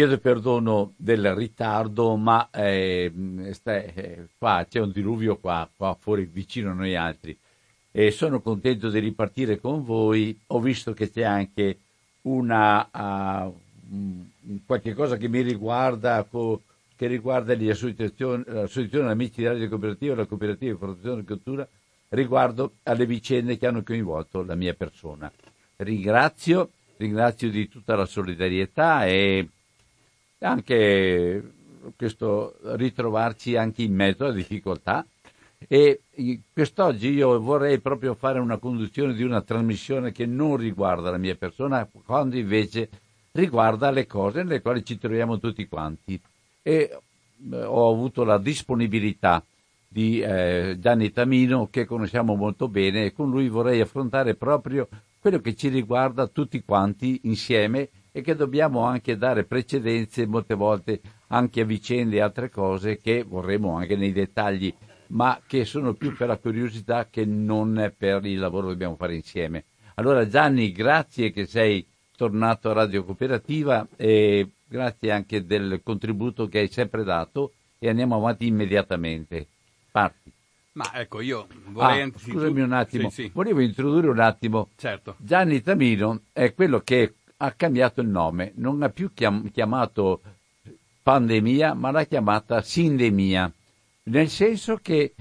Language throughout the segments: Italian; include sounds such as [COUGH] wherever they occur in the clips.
Chiedo perdono del ritardo, ma eh, sta, eh, qua c'è un diluvio qua, qua fuori vicino a noi altri e sono contento di ripartire con voi. Ho visto che c'è anche una uh, qualche cosa che mi riguarda, co, che riguarda l'associazione, l'associazione Amici di Radio Cooperativa, la cooperativa di protezione e cultura, riguardo alle vicende che hanno coinvolto la mia persona. Ringrazio, ringrazio di tutta la solidarietà e anche questo ritrovarci anche in mezzo alla difficoltà e quest'oggi io vorrei proprio fare una conduzione di una trasmissione che non riguarda la mia persona, quando invece riguarda le cose nelle quali ci troviamo tutti quanti. E eh, ho avuto la disponibilità di eh, Gianni Tamino, che conosciamo molto bene, e con lui vorrei affrontare proprio quello che ci riguarda tutti quanti insieme e che dobbiamo anche dare precedenze molte volte anche a vicende e altre cose che vorremmo anche nei dettagli ma che sono più per la curiosità che non per il lavoro che dobbiamo fare insieme. Allora Gianni, grazie che sei tornato a Radio Cooperativa e grazie anche del contributo che hai sempre dato e andiamo avanti immediatamente. Parti. Ma ecco, io vorrei... Ah, scusami un attimo, sì, sì. volevo introdurre un attimo. Certo. Gianni Tamino è quello che ha cambiato il nome, non ha più chiam- chiamato pandemia, ma l'ha chiamata sindemia nel senso che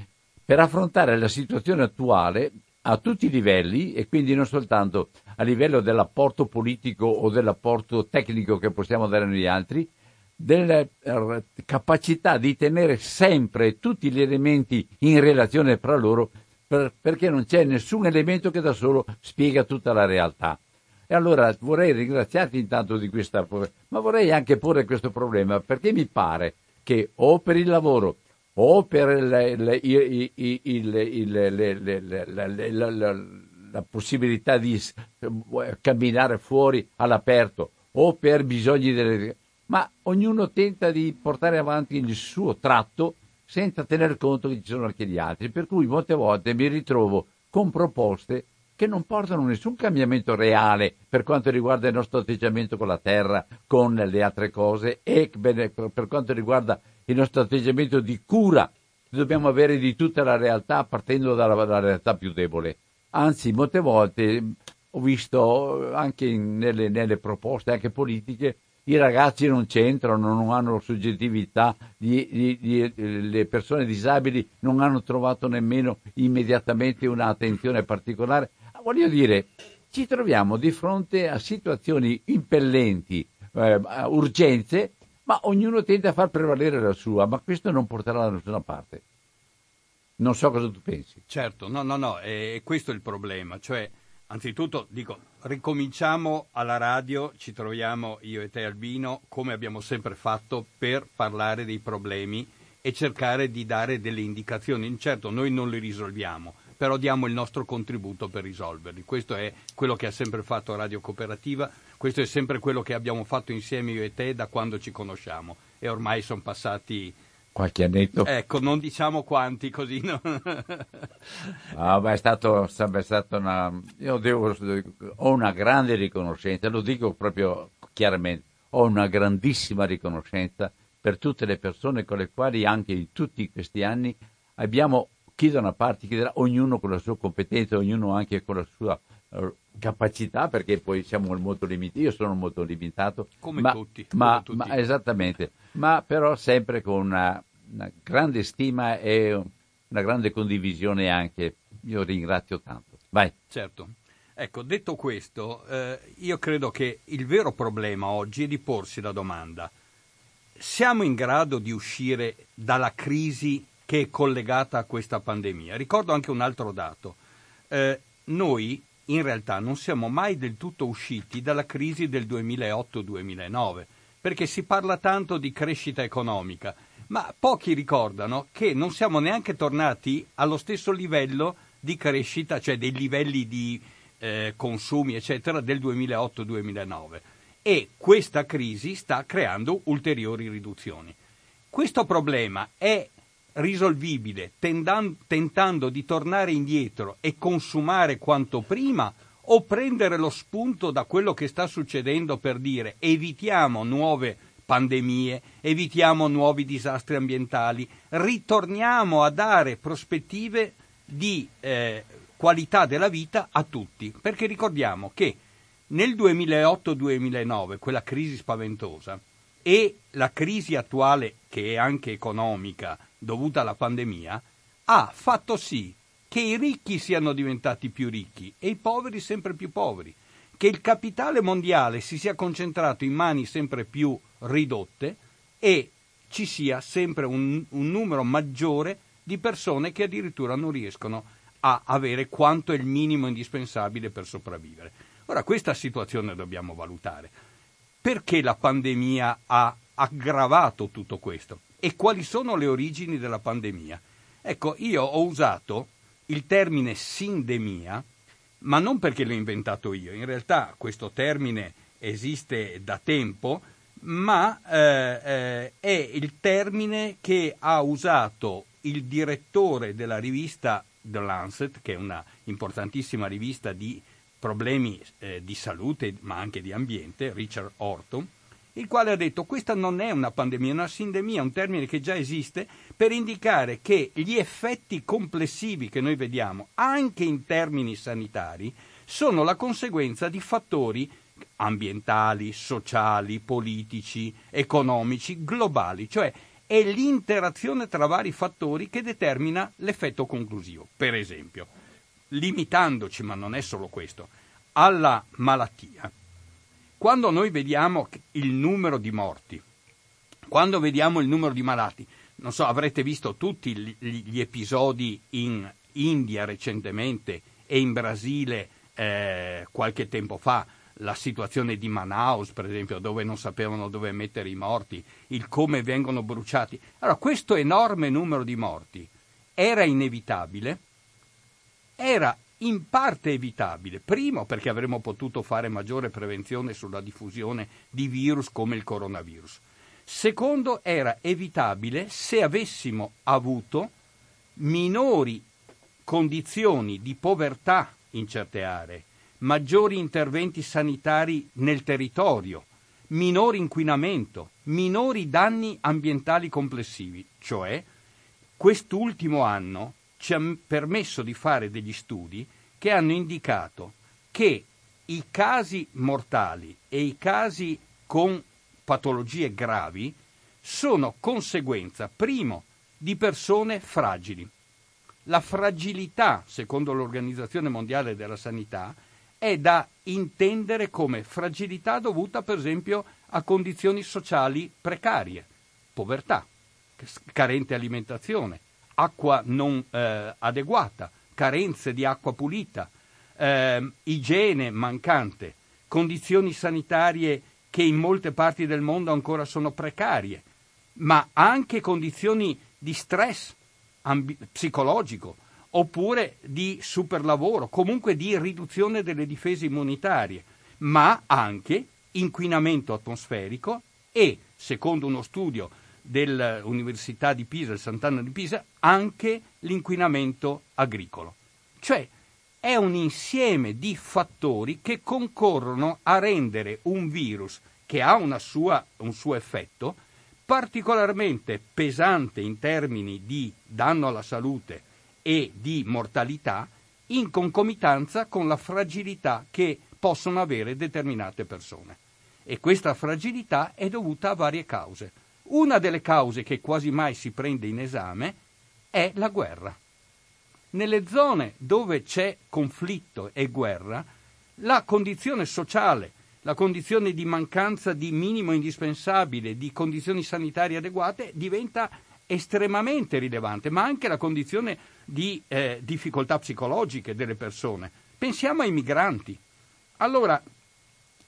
per affrontare la situazione attuale a tutti i livelli e quindi non soltanto a livello dell'apporto politico o dell'apporto tecnico che possiamo dare noi altri, della capacità di tenere sempre tutti gli elementi in relazione fra loro per, perché non c'è nessun elemento che da solo spiega tutta la realtà. E allora vorrei ringraziarti intanto di questa, ma vorrei anche porre questo problema perché mi pare che o per il lavoro o per la possibilità di camminare fuori all'aperto o per bisogni delle... ma ognuno tenta di portare avanti il suo tratto senza tener conto che ci sono anche gli altri, per cui molte volte mi ritrovo con proposte che non portano nessun cambiamento reale per quanto riguarda il nostro atteggiamento con la terra, con le altre cose e per quanto riguarda il nostro atteggiamento di cura che dobbiamo avere di tutta la realtà partendo dalla, dalla realtà più debole. Anzi, molte volte ho visto anche nelle, nelle, proposte, anche politiche, i ragazzi non c'entrano, non hanno soggettività, gli, gli, gli, le persone disabili non hanno trovato nemmeno immediatamente un'attenzione particolare. Voglio dire, ci troviamo di fronte a situazioni impellenti, eh, urgenze, ma ognuno tende a far prevalere la sua, ma questo non porterà da nessuna parte. Non so cosa tu pensi. Certo, no, no, no, e questo è il problema, cioè, anzitutto dico, ricominciamo alla radio, ci troviamo io e te Albino, come abbiamo sempre fatto, per parlare dei problemi e cercare di dare delle indicazioni. Certo, noi non li risolviamo, però diamo il nostro contributo per risolverli. Questo è quello che ha sempre fatto Radio Cooperativa, questo è sempre quello che abbiamo fatto insieme io e te da quando ci conosciamo e ormai sono passati qualche annetto. Ecco, non diciamo quanti così. No? [LAUGHS] ah, beh, è stato, è stato una... Io devo, ho una grande riconoscenza, lo dico proprio chiaramente, ho una grandissima riconoscenza per tutte le persone con le quali anche in tutti questi anni abbiamo, chi da una parte, chi da ognuno con la sua competenza, ognuno anche con la sua uh, capacità, perché poi siamo molto limitati, io sono molto limitato. Come ma, tutti. Ma, come tutti. ma esattamente, ma però sempre con una una grande stima e una grande condivisione anche. Io ringrazio tanto. Vai. Certo. Ecco, detto questo, eh, io credo che il vero problema oggi è di porsi la domanda. Siamo in grado di uscire dalla crisi che è collegata a questa pandemia? Ricordo anche un altro dato. Eh, noi in realtà non siamo mai del tutto usciti dalla crisi del 2008-2009, perché si parla tanto di crescita economica, ma pochi ricordano che non siamo neanche tornati allo stesso livello di crescita, cioè dei livelli di eh, consumi, eccetera, del 2008-2009. E questa crisi sta creando ulteriori riduzioni. Questo problema è risolvibile tentando di tornare indietro e consumare quanto prima o prendere lo spunto da quello che sta succedendo per dire evitiamo nuove pandemie, evitiamo nuovi disastri ambientali, ritorniamo a dare prospettive di eh, qualità della vita a tutti, perché ricordiamo che nel 2008-2009, quella crisi spaventosa, e la crisi attuale, che è anche economica, dovuta alla pandemia, ha fatto sì che i ricchi siano diventati più ricchi e i poveri sempre più poveri, che il capitale mondiale si sia concentrato in mani sempre più ridotte e ci sia sempre un, un numero maggiore di persone che addirittura non riescono a avere quanto è il minimo indispensabile per sopravvivere. Ora, questa situazione dobbiamo valutare. Perché la pandemia ha aggravato tutto questo? E quali sono le origini della pandemia? Ecco, io ho usato il termine sindemia, ma non perché l'ho inventato io, in realtà questo termine esiste da tempo, ma eh, eh, è il termine che ha usato il direttore della rivista The Lancet, che è una importantissima rivista di problemi eh, di salute ma anche di ambiente, Richard Orton, il quale ha detto questa non è una pandemia, è una sindemia, un termine che già esiste per indicare che gli effetti complessivi che noi vediamo, anche in termini sanitari, sono la conseguenza di fattori ambientali, sociali, politici, economici, globali, cioè è l'interazione tra vari fattori che determina l'effetto conclusivo. Per esempio, limitandoci, ma non è solo questo, alla malattia. Quando noi vediamo il numero di morti, quando vediamo il numero di malati, non so, avrete visto tutti gli, episodi in India recentemente e in Brasile eh, qualche tempo fa, la situazione di Manaus, per esempio, dove non sapevano dove mettere i morti, il come vengono bruciati. Allora, questo enorme numero di morti era inevitabile? Era in parte evitabile. Primo, perché avremmo potuto fare maggiore prevenzione sulla diffusione di virus come il coronavirus. Secondo, era evitabile se avessimo avuto minori condizioni di povertà in certe aree maggiori interventi sanitari nel territorio, minore inquinamento, minori danni ambientali complessivi, cioè quest'ultimo anno ci ha permesso di fare degli studi che hanno indicato che i casi mortali e i casi con patologie gravi sono conseguenza, primo, di persone fragili. La fragilità, secondo l'Organizzazione Mondiale della Sanità, è da intendere come fragilità dovuta per esempio a condizioni sociali precarie, povertà, carente alimentazione, acqua non eh, adeguata, carenze di acqua pulita, eh, igiene mancante, condizioni sanitarie che in molte parti del mondo ancora sono precarie, ma anche condizioni di stress ambi- psicologico, oppure di superlavoro, comunque di riduzione delle difese immunitarie, ma anche inquinamento atmosferico e, secondo uno studio dell'Università di Pisa, il Sant'Anna di Pisa, anche l'inquinamento agricolo. Cioè è un insieme di fattori che concorrono a rendere un virus che ha sua, un suo effetto particolarmente pesante in termini di danno alla salute e di mortalità in concomitanza con la fragilità che possono avere determinate persone. E questa fragilità è dovuta a varie cause. Una delle cause che quasi mai si prende in esame è la guerra. Nelle zone dove c'è conflitto e guerra, la condizione sociale, la condizione di mancanza di minimo indispensabile, di condizioni sanitarie adeguate, diventa estremamente rilevante, ma anche la condizione di eh, difficoltà psicologiche delle persone. Pensiamo ai migranti. Allora,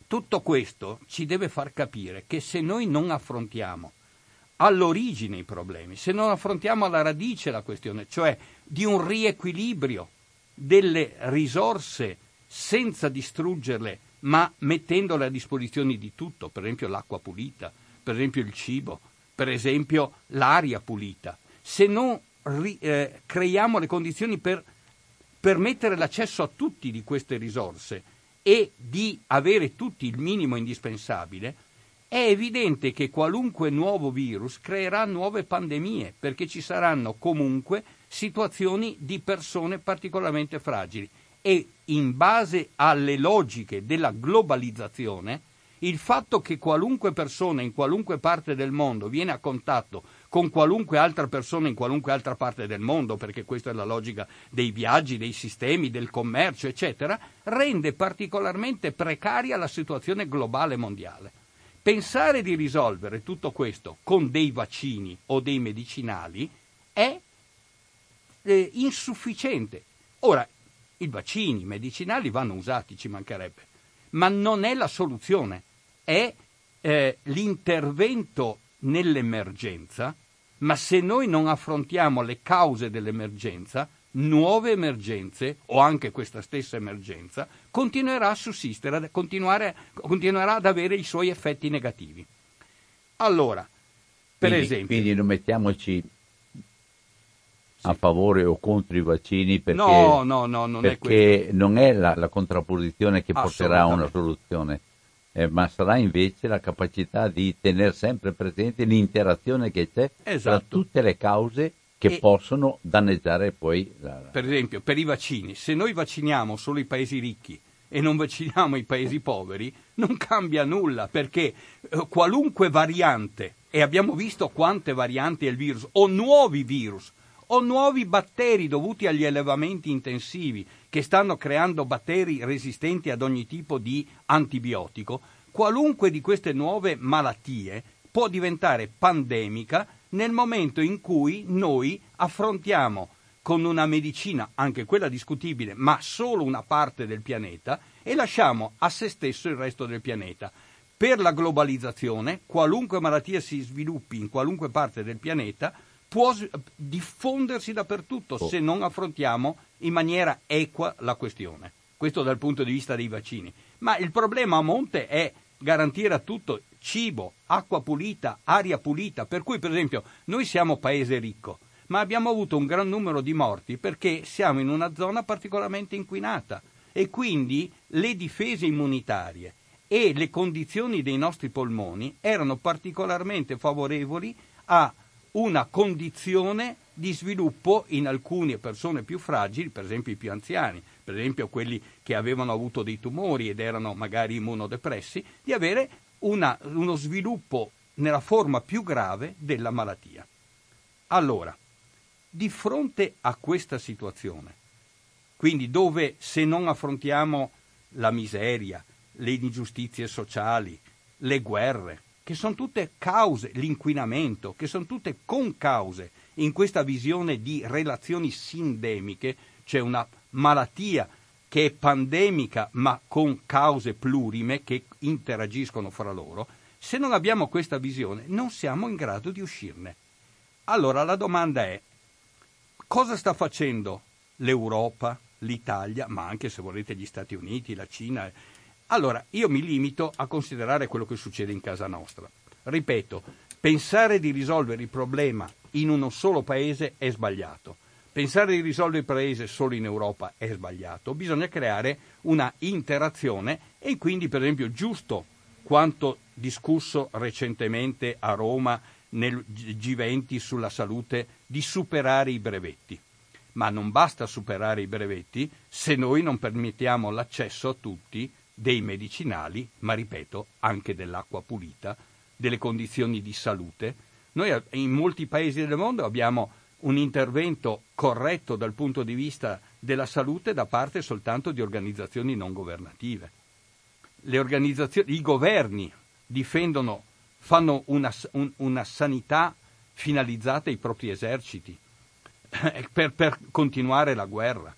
tutto questo ci deve far capire che se noi non affrontiamo all'origine i problemi, se non affrontiamo alla radice la questione, cioè di un riequilibrio delle risorse senza distruggerle, ma mettendole a disposizione di tutto, per esempio l'acqua pulita, per esempio il cibo, per esempio l'aria pulita, se non ri, eh, creiamo le condizioni per permettere l'accesso a tutti di queste risorse e di avere tutti il minimo indispensabile, è evidente che qualunque nuovo virus creerà nuove pandemie, perché ci saranno comunque situazioni di persone particolarmente fragili e in base alle logiche della globalizzazione, il fatto che qualunque persona in qualunque parte del mondo viene a contatto con qualunque altra persona in qualunque altra parte del mondo, perché questa è la logica dei viaggi, dei sistemi, del commercio, eccetera, rende particolarmente precaria la situazione globale mondiale. Pensare di risolvere tutto questo con dei vaccini o dei medicinali è eh, insufficiente. Ora, i vaccini, i medicinali vanno usati, ci mancherebbe, ma non è la soluzione, è eh, l'intervento nell'emergenza, ma se noi non affrontiamo le cause dell'emergenza, nuove emergenze o anche questa stessa emergenza continuerà a sussistere, continuerà ad avere i suoi effetti negativi. Allora, per quindi, esempio... Quindi non mettiamoci a favore o contro i vaccini perché, no, no, no, non perché è non è la, la, contrapposizione che porterà a una soluzione, eh, ma sarà invece la capacità di tenere sempre presente l'interazione che c'è esatto. tra tutte le cause che e, possono danneggiare poi la... Per esempio, per i vaccini, se noi vacciniamo solo i paesi ricchi e non vacciniamo i paesi poveri, non cambia nulla, perché eh, qualunque variante, e abbiamo visto quante varianti è il virus, o nuovi virus, o nuovi batteri dovuti agli allevamenti intensivi che stanno creando batteri resistenti ad ogni tipo di antibiotico, qualunque di queste nuove malattie può diventare pandemica nel momento in cui noi affrontiamo con una medicina, anche quella discutibile, ma solo una parte del pianeta, e lasciamo a se stesso il resto del pianeta. Per la globalizzazione, qualunque malattia si sviluppi in qualunque parte del pianeta può diffondersi dappertutto oh. se non affrontiamo in maniera equa la questione. Questo dal punto di vista dei vaccini. Ma il problema a monte è garantire a tutto cibo, acqua pulita, aria pulita. Per cui, per esempio, noi siamo paese ricco, ma abbiamo avuto un gran numero di morti perché siamo in una zona particolarmente inquinata e quindi le difese immunitarie e le condizioni dei nostri polmoni erano particolarmente favorevoli a una condizione di sviluppo in alcune persone più fragili, per esempio i più anziani, per esempio quelli che avevano avuto dei tumori ed erano magari immunodepressi, di avere una, uno sviluppo nella forma più grave della malattia. Allora, di fronte a questa situazione, quindi dove se non affrontiamo la miseria, le ingiustizie sociali, le guerre, che sono tutte cause, l'inquinamento, che sono tutte concause in questa visione di relazioni sindemiche, cioè una malattia che è pandemica ma con cause plurime che interagiscono fra loro, se non abbiamo questa visione non siamo in grado di uscirne. Allora la domanda è cosa sta facendo l'Europa, l'Italia, ma anche se volete gli Stati Uniti, la Cina? Allora io mi limito a considerare quello che succede in casa nostra. Ripeto, Pensare di risolvere il problema in uno solo paese è sbagliato. Pensare di risolvere il paese solo in Europa è sbagliato. Bisogna creare una interazione e quindi, per esempio, giusto quanto discusso recentemente a Roma nel G20 sulla salute di superare i brevetti. Ma non basta superare i brevetti se noi non permettiamo l'accesso a tutti dei medicinali, ma ripeto, anche dell'acqua pulita, delle condizioni di salute. Noi in molti paesi del mondo abbiamo un intervento corretto dal punto di vista della salute da parte soltanto di organizzazioni non governative. I governi difendono, fanno una, un, una sanità finalizzata ai propri eserciti per, per continuare la guerra.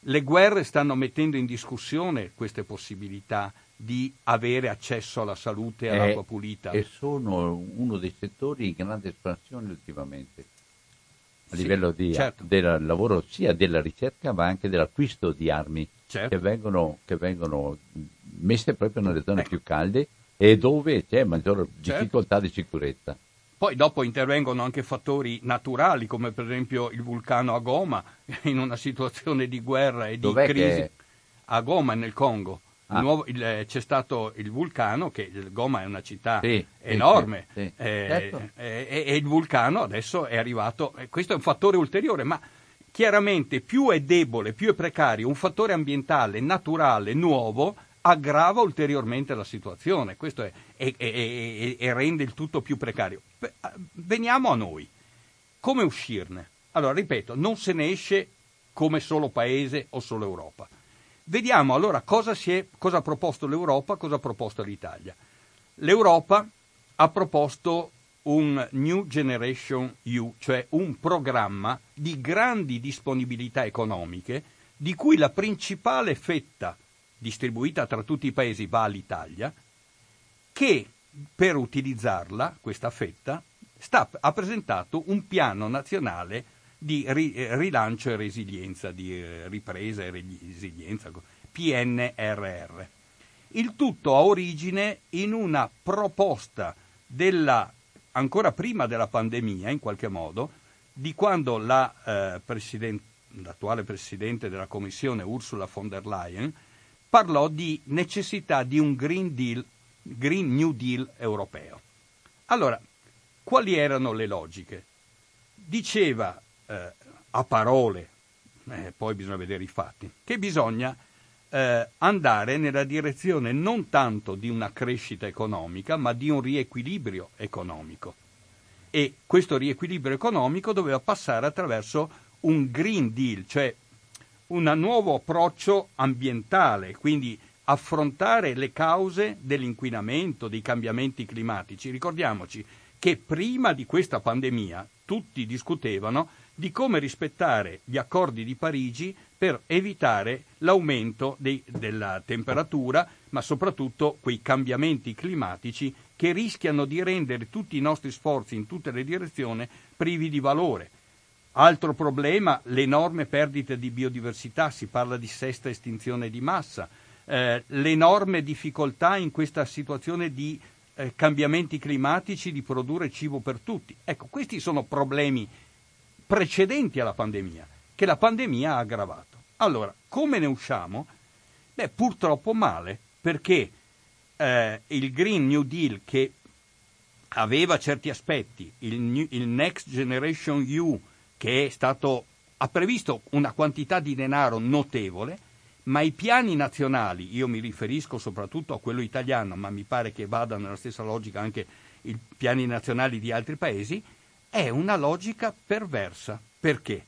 Le guerre stanno mettendo in discussione queste possibilità di avere accesso alla salute e all'acqua pulita. E sono uno dei settori in grande espansione ultimamente, a sì, livello di, certo. del lavoro sia della ricerca ma anche dell'acquisto di armi certo. che, vengono, che, vengono, messe proprio nelle zone ecco. più calde e dove c'è maggiore certo. difficoltà di sicurezza. Poi dopo intervengono anche fattori naturali, come per esempio il vulcano a Goma, [LAUGHS] in una situazione di guerra e di Dov'è crisi. Che... A Goma, nel Congo. Ah. Nuovo, il, eh, c'è stato il vulcano, che Goma è una città sì, enorme, sì, sì. Eh, Certo. eh, e, il vulcano adesso è arrivato, questo è un fattore ulteriore, ma chiaramente più è debole, più è precario un fattore ambientale, naturale, nuovo, aggrava ulteriormente la situazione questo è, e, e, e, rende il tutto più precario. Veniamo a noi. Come uscirne? Allora, ripeto, non se ne esce come solo paese o solo Europa. Vediamo allora cosa, è, cosa ha proposto l'Europa, cosa ha proposto l'Italia. L'Europa ha proposto un New Generation EU, cioè un programma di grandi disponibilità economiche, di cui la principale fetta distribuita tra tutti i paesi va all'Italia, che per utilizzarla, questa fetta, sta, ha presentato un piano nazionale di ri, eh, rilancio e resilienza, di eh, ripresa e resilienza, PNRR. Il tutto ha origine in una proposta della, ancora prima della pandemia, in qualche modo, di quando la, eh, president, l'attuale Presidente della Commissione, Ursula von der Leyen, parlò di necessità di un Green, Deal, Green New Deal europeo. Allora, quali erano le logiche? Diceva eh, a parole, eh, poi bisogna vedere i fatti, che bisogna eh, andare nella direzione non tanto di una crescita economica, ma di un riequilibrio economico. E questo riequilibrio economico doveva passare attraverso un Green Deal, cioè un nuovo approccio ambientale, quindi affrontare le cause dell'inquinamento, dei cambiamenti climatici. Ricordiamoci che prima di questa pandemia tutti discutevano di come rispettare gli accordi di Parigi per evitare l'aumento dei, della temperatura, ma soprattutto quei cambiamenti climatici che rischiano di rendere tutti i nostri sforzi in tutte le direzioni privi di valore. Altro problema, l'enorme perdita di biodiversità, si parla di sesta estinzione di massa, eh, l'enorme difficoltà in questa situazione di eh, cambiamenti climatici di produrre cibo per tutti. Ecco, questi sono problemi precedenti alla pandemia, che la pandemia ha aggravato. Allora, come ne usciamo? Beh, purtroppo male, perché eh, il Green New Deal che aveva certi aspetti, il, New, il Next Generation EU, che è stato, ha previsto una quantità di denaro notevole, ma i piani nazionali, io mi riferisco soprattutto a quello italiano, ma mi pare che vada nella stessa logica anche i piani nazionali di altri paesi, è una logica perversa. Perché?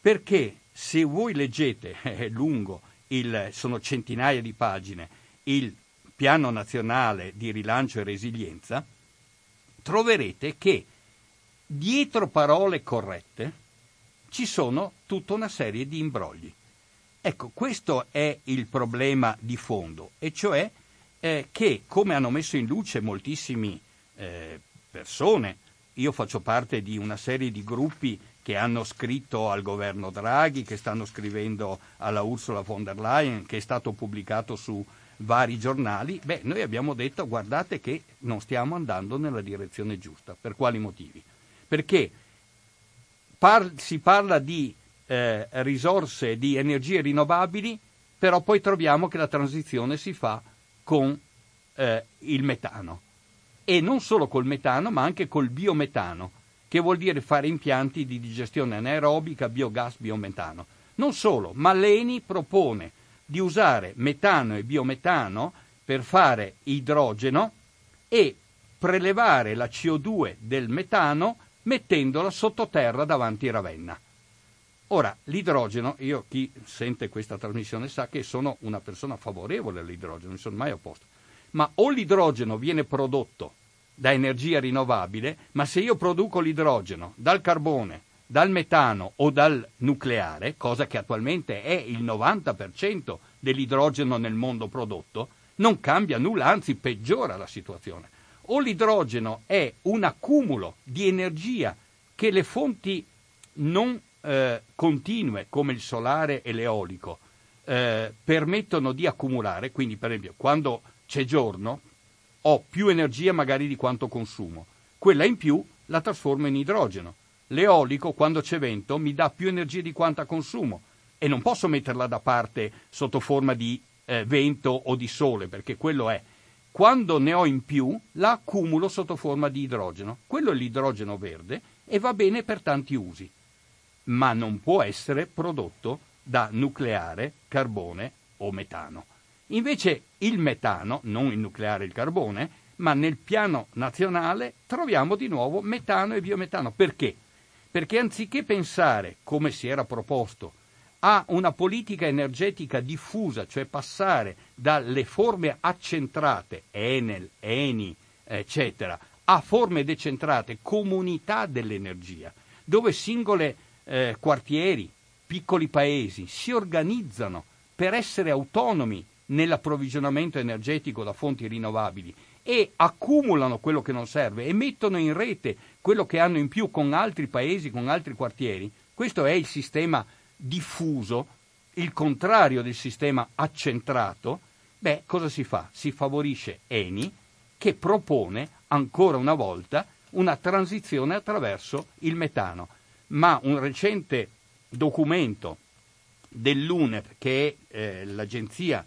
Perché se voi leggete, [LAUGHS] è lungo, il, sono centinaia di pagine, il piano nazionale di rilancio e resilienza, troverete che dietro parole corrette ci sono tutta una serie di imbrogli. Ecco, questo è il problema di fondo, e cioè eh, che, come hanno messo in luce moltissime eh, persone, io faccio parte di una serie di gruppi che hanno scritto al governo Draghi, che stanno scrivendo alla Ursula von der Leyen, che è stato pubblicato su vari giornali, beh, noi abbiamo detto guardate che non stiamo andando nella direzione giusta. Per quali motivi? Perché par- si parla di eh, risorse di energie rinnovabili, però poi troviamo che la transizione si fa con eh, il metano. E non solo col metano, ma anche col biometano, che vuol dire fare impianti di digestione anaerobica, biogas, biometano. Non solo, ma l'ENI propone di usare metano e biometano per fare idrogeno e prelevare la CO2 del metano mettendola sottoterra davanti a Ravenna. Ora, l'idrogeno, io chi sente questa trasmissione sa che sono una persona favorevole all'idrogeno, non sono mai opposto, ma o l'idrogeno viene prodotto da energia rinnovabile, ma se io produco l'idrogeno dal carbone, dal metano o dal nucleare, cosa che attualmente è il 90% dell'idrogeno nel mondo prodotto, non cambia nulla, anzi peggiora la situazione. O l'idrogeno è un accumulo di energia che le fonti non eh, continue come il solare e l'eolico eh, permettono di accumulare, quindi per esempio quando c'è giorno ho più energia magari di quanto consumo, quella in più la trasformo in idrogeno. L'eolico quando c'è vento mi dà più energia di quanta consumo e non posso metterla da parte sotto forma di eh, vento o di sole perché quello è. Quando ne ho in più la accumulo sotto forma di idrogeno. Quello è l'idrogeno verde e va bene per tanti usi ma non può essere prodotto da nucleare, carbone o metano. Invece il metano, non il nucleare e il carbone, ma nel piano nazionale troviamo di nuovo metano e biometano. Perché? Perché anziché pensare, come si era proposto, a una politica energetica diffusa, cioè passare dalle forme accentrate, Enel, Eni, eccetera, a forme decentrate, comunità dell'energia, dove singole eh, quartieri, piccoli paesi si organizzano per essere autonomi nell'approvvigionamento energetico da fonti rinnovabili e accumulano quello che non serve e mettono in rete quello che hanno in più con altri paesi, con altri quartieri, questo è il sistema diffuso, il contrario del sistema accentrato, beh, cosa si fa? Si favorisce Eni che propone ancora una volta una transizione attraverso il metano. Ma un recente documento dell'UNEP, che è eh, l'Agenzia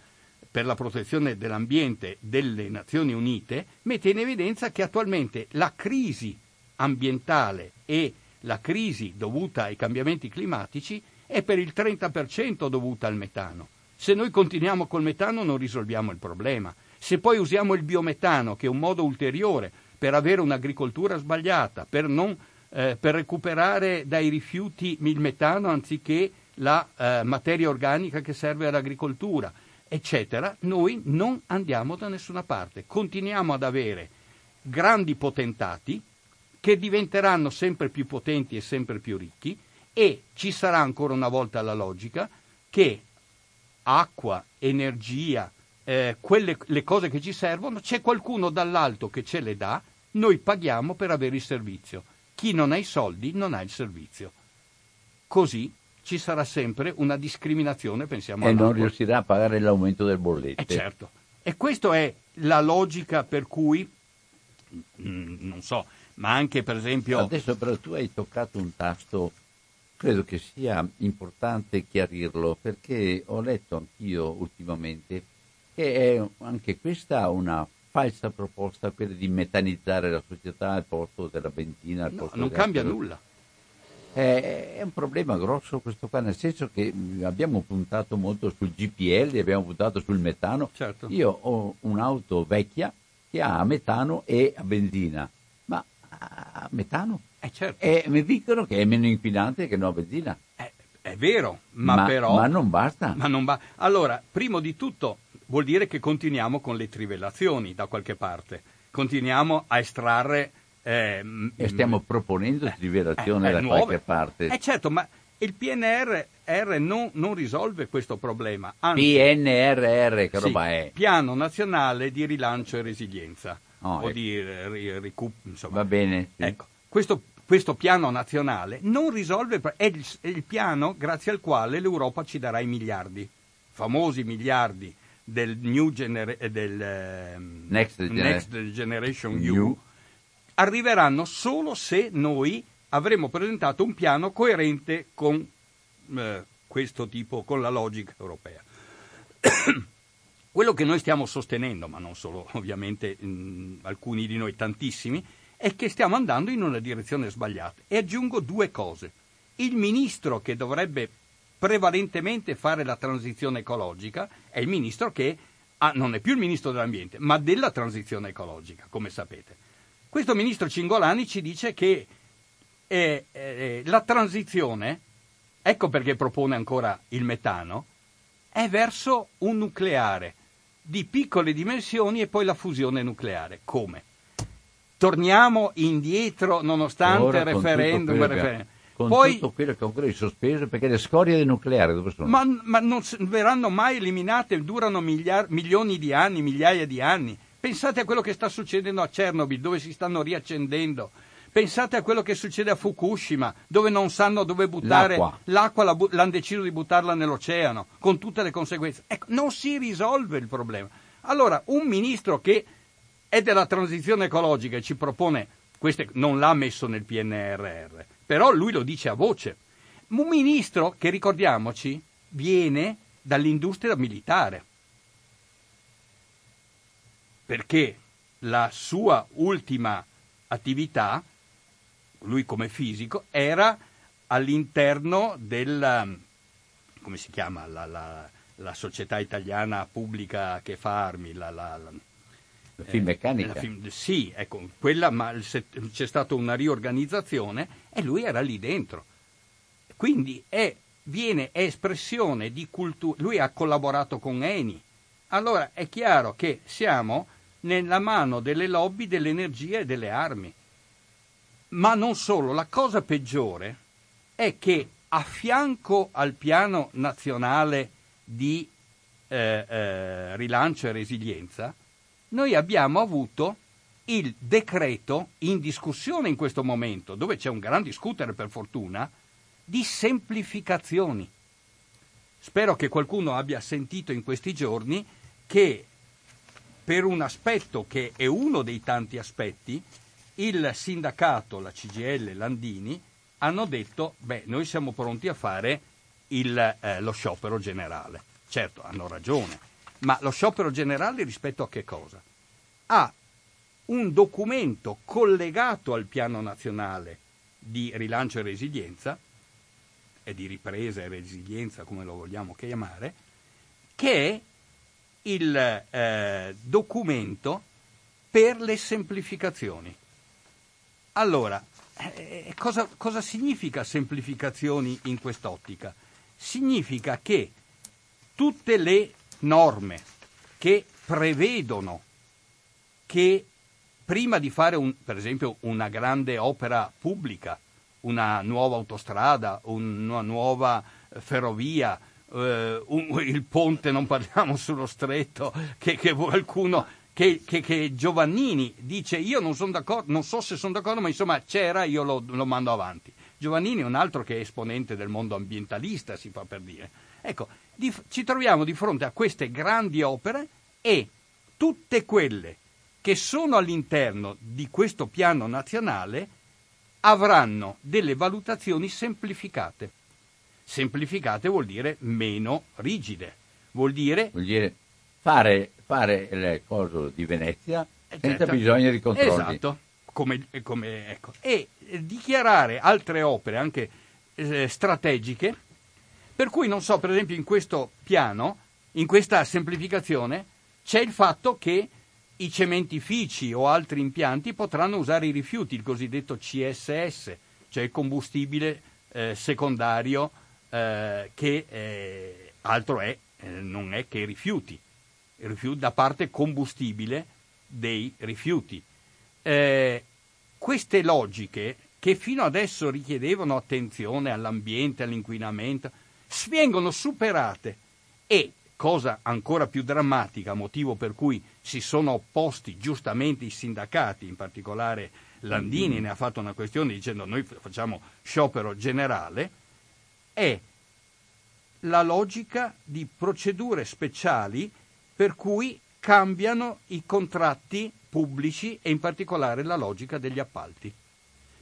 per la protezione dell'ambiente delle Nazioni Unite, mette in evidenza che attualmente la crisi ambientale e la crisi dovuta ai cambiamenti climatici è per il 30% dovuta al metano. Se noi continuiamo col metano non risolviamo il problema. Se poi usiamo il biometano, che è un modo ulteriore per avere un'agricoltura sbagliata, per non eh, per recuperare dai rifiuti il metano anziché la eh, materia organica che serve all'agricoltura, eccetera, noi non andiamo da nessuna parte. Continuiamo ad avere grandi potentati che diventeranno sempre più potenti e sempre più ricchi e ci sarà ancora una volta la logica che acqua, energia, eh, quelle le cose che ci servono, c'è qualcuno dall'alto che ce le dà, noi paghiamo per avere il servizio. Chi non ha i soldi non ha il servizio. Così ci sarà sempre una discriminazione, pensiamo E non riuscirà a pagare l'aumento del bolletto. Eh certo. E questa è la logica per cui, mm, non so, ma anche per esempio... Adesso però tu hai toccato un tasto, credo che sia importante chiarirlo, perché ho letto anch'io ultimamente che è anche questa una falsa proposta quella di metanizzare la società al posto della benzina. Al no, posto non cambia nulla. È, è un problema grosso questo qua, nel senso che abbiamo puntato molto sul GPL, abbiamo puntato sul metano. Certo. Io ho un'auto vecchia che ha metano e a benzina, ma a metano? Eh certo. E mi dicono che è meno inquinante che no a benzina. È, è vero, ma, ma, però... Ma non basta. Ma non ba- allora, primo di tutto, vuol dire che continuiamo con le trivellazioni da qualche parte, continuiamo a estrarre... Eh, e stiamo proponendo trivelazione eh, eh, da nuove. qualche parte. Eh certo, ma il PNRR non, non risolve questo problema. Anzi, PNRR, che sì, roba è? Piano Nazionale di Rilancio e Resilienza. Oh, o ecco. di ricup- insomma. Va bene. sì. Ecco, questo, questo piano nazionale non risolve, è il, è il piano grazie al quale l'Europa ci darà i miliardi, famosi miliardi del, new gener- del eh, Next, Next Generation New arriveranno solo se noi avremo presentato un piano coerente con eh, questo tipo, con la logica europea. [COUGHS] Quello che noi stiamo sostenendo, ma non solo [LAUGHS] ovviamente mh, alcuni di noi, tantissimi, è che stiamo andando in una direzione sbagliata. E aggiungo due cose. Il ministro che dovrebbe prevalentemente fare la transizione ecologica è il ministro che ah, non è più il ministro dell'ambiente, ma della transizione ecologica, come sapete. Questo ministro Cingolani ci dice che eh, eh, la transizione, ecco perché propone ancora il metano, è verso un nucleare di piccole dimensioni e poi la fusione nucleare. Come? Torniamo indietro nonostante il referendum. referendum con Poi, tutto quello che ancora è sospeso, perché le scorie del nucleare dove sono? Ma, ma non verranno mai eliminate, durano miliar, milioni di anni, migliaia di anni. Pensate a quello che sta succedendo a Chernobyl, dove si stanno riaccendendo. Pensate a quello che succede a Fukushima, dove non sanno dove buttare l'acqua, l'acqua la bu- l'hanno deciso di buttarla nell'oceano, con tutte le conseguenze. Ecco, non si risolve il problema. Allora, un ministro che è della transizione ecologica e ci propone, queste, non l'ha messo nel PNRR, però lui lo dice a voce. Un ministro che, ricordiamoci, viene dall'industria militare, perché la sua ultima attività, lui come fisico, era all'interno del, come si chiama, la, la, la società italiana pubblica che fa armi, la, la, la la Finmeccanica? Eh, film, sì, ecco, quella, ma c'è stata una riorganizzazione e lui era lì dentro. Quindi è, viene, è espressione di cultura. Lui ha collaborato con Eni. Allora è chiaro che siamo nella mano delle lobby dell'energia e delle armi. Ma non solo, la cosa peggiore è che a fianco al piano nazionale di eh, eh, rilancio e resilienza, noi abbiamo avuto il decreto in discussione in questo momento, dove c'è un gran discutere per fortuna, di semplificazioni. Spero che qualcuno abbia sentito in questi giorni che per un aspetto che è uno dei tanti aspetti, il sindacato, la CGL, Landini, hanno detto, beh, noi siamo pronti a fare il, eh, lo sciopero generale. Certo, hanno ragione, ma lo sciopero generale rispetto a che cosa? A un documento collegato al piano nazionale di rilancio e resilienza, e di ripresa e resilienza come lo vogliamo chiamare, che è il eh, documento per le semplificazioni. Allora, eh, cosa, cosa significa semplificazioni in quest'ottica? Significa che tutte le norme che prevedono che prima di fare, un, per esempio, una grande opera pubblica, una nuova autostrada, una nuova ferrovia, eh, un, il ponte, non parliamo sullo stretto, che, che qualcuno, che, che, che, Giovannini dice io non sono d'accordo, non so se sono d'accordo, ma insomma c'era, io lo, lo mando avanti. Giovannini è un altro che è esponente del mondo ambientalista, si fa per dire. Ecco, di, ci troviamo di fronte a queste grandi opere e tutte quelle che sono all'interno di questo piano nazionale avranno delle valutazioni semplificate. Semplificate vuol dire meno rigide, vuol dire, vuol dire fare, fare le cose di Venezia eh, senza certo. bisogno di controlli. Esatto, come, come, ecco. e dichiarare altre opere anche eh, strategiche per cui non so, per esempio in questo piano, in questa semplificazione, c'è il fatto che i cementifici o altri impianti potranno usare i rifiuti, il cosiddetto CSS, cioè il combustibile eh, secondario eh, che eh, altro è, eh, non è che rifiuti, rifiuti, da parte combustibile dei rifiuti. Eh, queste logiche che fino adesso richiedevano attenzione all'ambiente, all'inquinamento, vengono superate e, cosa ancora più drammatica, motivo per cui si sono opposti giustamente i sindacati, in particolare Landini ne ha fatto una questione dicendo noi facciamo sciopero generale, è la logica di procedure speciali per cui cambiano i contratti pubblici e in particolare la logica degli appalti.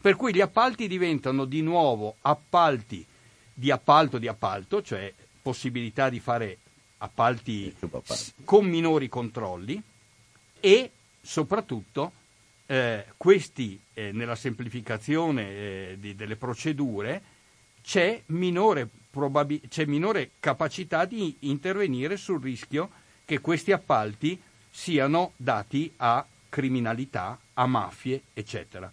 Per cui gli appalti diventano di nuovo appalti di appalto di appalto, cioè possibilità di fare appalti con minori controlli e soprattutto eh, questi eh, nella semplificazione eh, di, delle procedure c'è minore, probabil- c'è minore capacità di intervenire sul rischio che questi appalti siano dati a criminalità, a mafie, eccetera.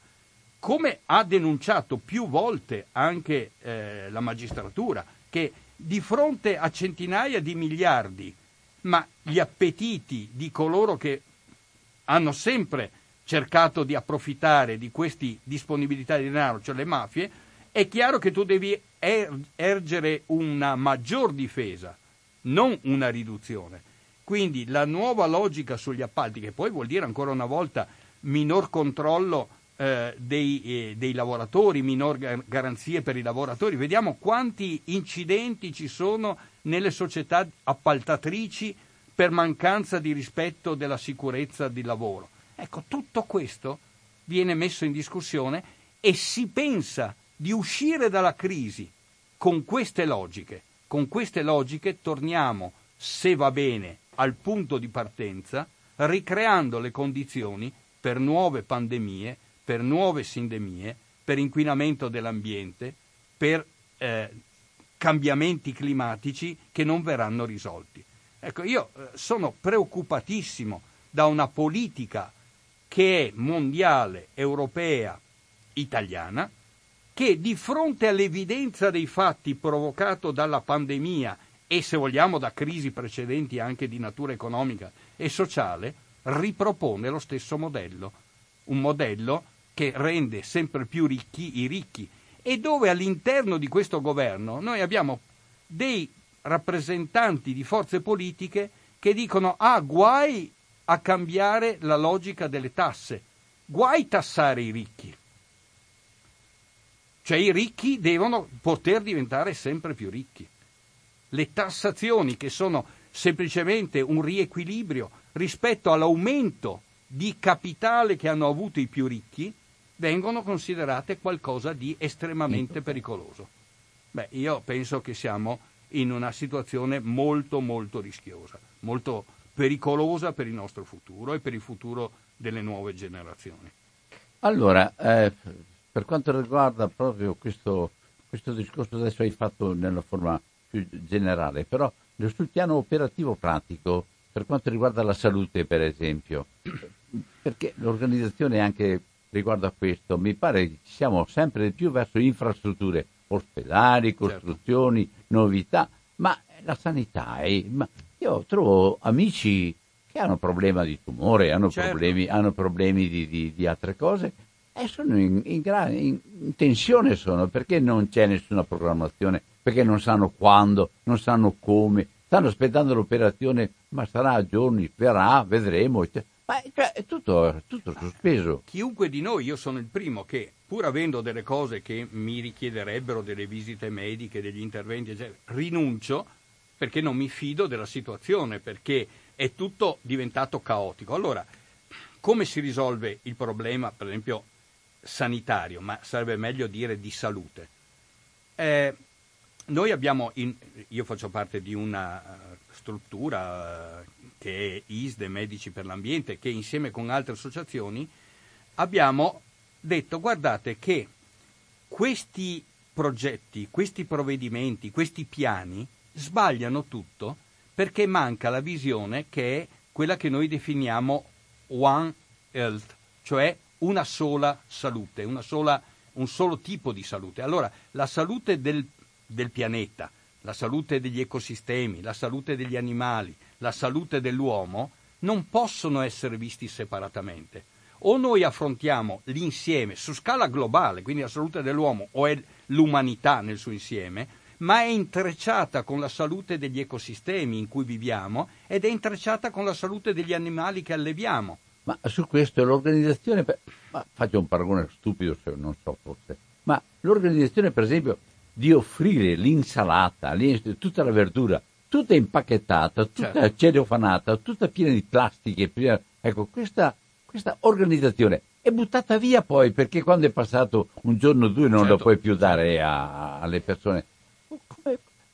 Come ha denunciato più volte anche eh, la magistratura, che di fronte a centinaia di miliardi, ma gli appetiti di coloro che hanno sempre cercato di approfittare di queste disponibilità di denaro, cioè le mafie, è chiaro che tu devi er-, ergere una maggior difesa, non una riduzione. Quindi la nuova logica sugli appalti, che poi vuol dire ancora una volta minor controllo eh, dei, eh, dei, lavoratori, minor garanzie per i lavoratori. Vediamo quanti incidenti ci sono nelle società appaltatrici per mancanza di rispetto della sicurezza di lavoro. Ecco, tutto questo viene messo in discussione e si pensa di uscire dalla crisi con queste logiche. Con queste logiche torniamo, se va bene, al punto di partenza, ricreando le condizioni per nuove pandemie, per nuove sindemie, per inquinamento dell'ambiente, per eh, cambiamenti climatici che non verranno risolti. Ecco, io eh, sono preoccupatissimo da una politica che è mondiale, europea, italiana, che di fronte all'evidenza dei fatti provocato dalla pandemia e se vogliamo da crisi precedenti anche di natura economica e sociale, ripropone lo stesso modello, un modello che rende sempre più ricchi i ricchi e dove all'interno di questo governo noi abbiamo dei rappresentanti di forze politiche che dicono ah guai a cambiare la logica delle tasse, guai tassare i ricchi. Cioè i ricchi devono poter diventare sempre più ricchi le tassazioni che sono semplicemente un riequilibrio rispetto all'aumento di capitale che hanno avuto i più ricchi, vengono considerate qualcosa di estremamente pericoloso. Beh, io penso che siamo in una situazione molto molto rischiosa, molto pericolosa per il nostro futuro e per il futuro delle nuove generazioni. Allora, eh, per quanto riguarda proprio questo, questo discorso, adesso hai fatto nella forma più generale, però sul piano operativo pratico, per quanto riguarda la salute per esempio, perché l'organizzazione anche riguardo a questo, mi pare che ci siamo sempre di più verso infrastrutture, ospedali, certo. costruzioni, certo. novità, ma la sanità è... Ma io trovo amici che hanno problemi di tumore, hanno certo. problemi, hanno problemi di, di, di, altre cose e sono in, in, in, in tensione sono perché non c'è nessuna programmazione perché non sanno quando, non sanno come, stanno aspettando l'operazione, ma sarà a giorni, verrà, vedremo. Ma cioè, è tutto, tutto sospeso. Chiunque di noi, io sono il primo che, pur avendo delle cose che mi richiederebbero delle visite mediche, degli interventi, eccetera, rinuncio perché non mi fido della situazione, perché è tutto diventato caotico. Allora, come si risolve il problema, per esempio, sanitario, ma sarebbe meglio dire di salute? Eh, noi abbiamo, in, io faccio parte di una eh, struttura eh, che è ISDE, Medici per l'Ambiente, che insieme con altre associazioni abbiamo detto guardate che questi progetti, questi provvedimenti, questi piani sbagliano tutto perché manca la visione che è quella che noi definiamo One Health, cioè una sola salute, una sola, un solo tipo di salute. Allora, la salute del del pianeta, la salute degli ecosistemi, la salute degli animali, la salute dell'uomo, non possono essere visti separatamente. O noi affrontiamo l'insieme su scala globale, quindi la salute dell'uomo o è l'umanità nel suo insieme, ma è intrecciata con la salute degli ecosistemi in cui viviamo ed è intrecciata con la salute degli animali che alleviamo. Ma su questo l'organizzazione, ma faccio un paragone stupido, non so forse, ma l'organizzazione per esempio di offrire l'insalata, tutta la verdura tutta impacchettata, tutta Certo. cellofanata, tutta piena di plastiche. piena- Ecco, questa, questa organizzazione è buttata via poi perché quando è passato un giorno o due non lo Certo. puoi più dare a- alle persone.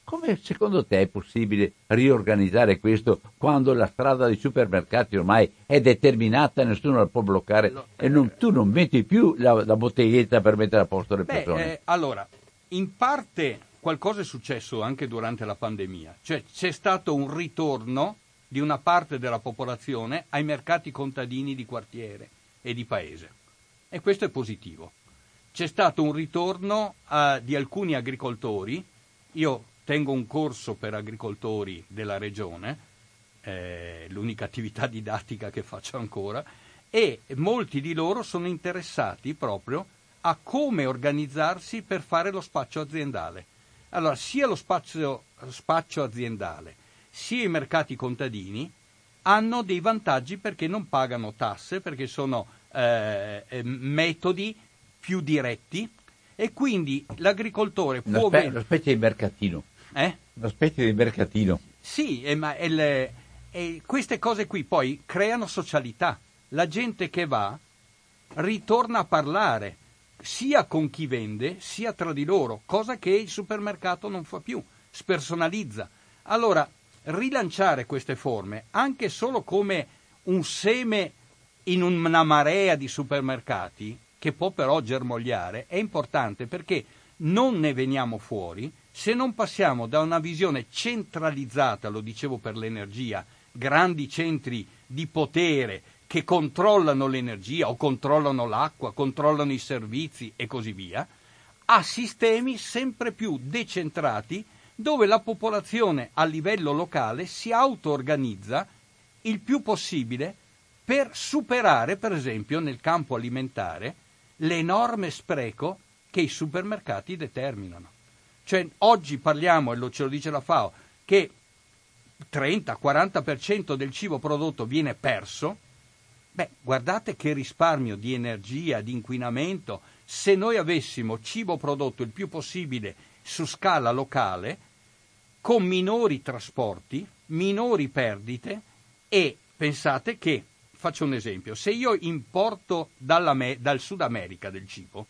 Come, secondo te è possibile riorganizzare questo quando la strada dei supermercati ormai è determinata, nessuno la può bloccare No, e non- tu non metti più la, la bottiglietta per mettere a posto le Beh, persone? eh, allora, in parte qualcosa è successo anche durante la pandemia, cioè c'è stato un ritorno di una parte della popolazione ai mercati contadini di quartiere e di paese e questo è positivo. C'è stato un ritorno eh, di alcuni agricoltori, io tengo un corso per agricoltori della regione, eh, l'unica attività didattica che faccio ancora, e molti di loro sono interessati proprio a come organizzarsi per fare lo spaccio aziendale. Allora, sia lo spazio- spaccio aziendale, sia i mercati contadini hanno dei vantaggi perché non pagano tasse, perché sono eh, eh, metodi più diretti e quindi l'agricoltore può... spe- ven- una specie di mercatino. Eh? Una specie di mercatino. Sì, eh, ma il- eh, queste cose qui poi creano socialità. La gente che va ritorna a parlare sia con chi vende sia tra di loro, cosa che il supermercato non fa più, spersonalizza. Allora, rilanciare queste forme, anche solo come un seme in una marea di supermercati, che può però germogliare, è importante perché non ne veniamo fuori se non passiamo da una visione centralizzata, lo dicevo per l'energia, grandi centri di potere che controllano l'energia o controllano l'acqua, controllano i servizi e così via, a sistemi sempre più decentrati dove la popolazione a livello locale si auto-organizza il più possibile per superare, per esempio, nel campo alimentare, l'enorme spreco che i supermercati determinano. Cioè, oggi parliamo, e lo, ce lo dice la FAO, che 30-40% del cibo prodotto viene perso. Beh, guardate che risparmio di energia, di inquinamento, se noi avessimo cibo prodotto il più possibile su scala locale, con minori trasporti, minori perdite e pensate che, faccio un esempio, se io importo dall'Ame- dal Sud America del cibo,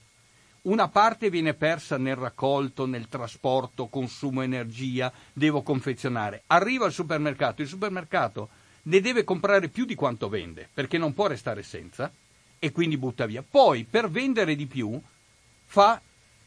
una parte viene persa nel raccolto, nel trasporto, consumo energia, devo confezionare. Arriva al supermercato, il supermercato ne deve comprare più di quanto vende, perché non può restare senza e quindi butta via. Poi per vendere di più fa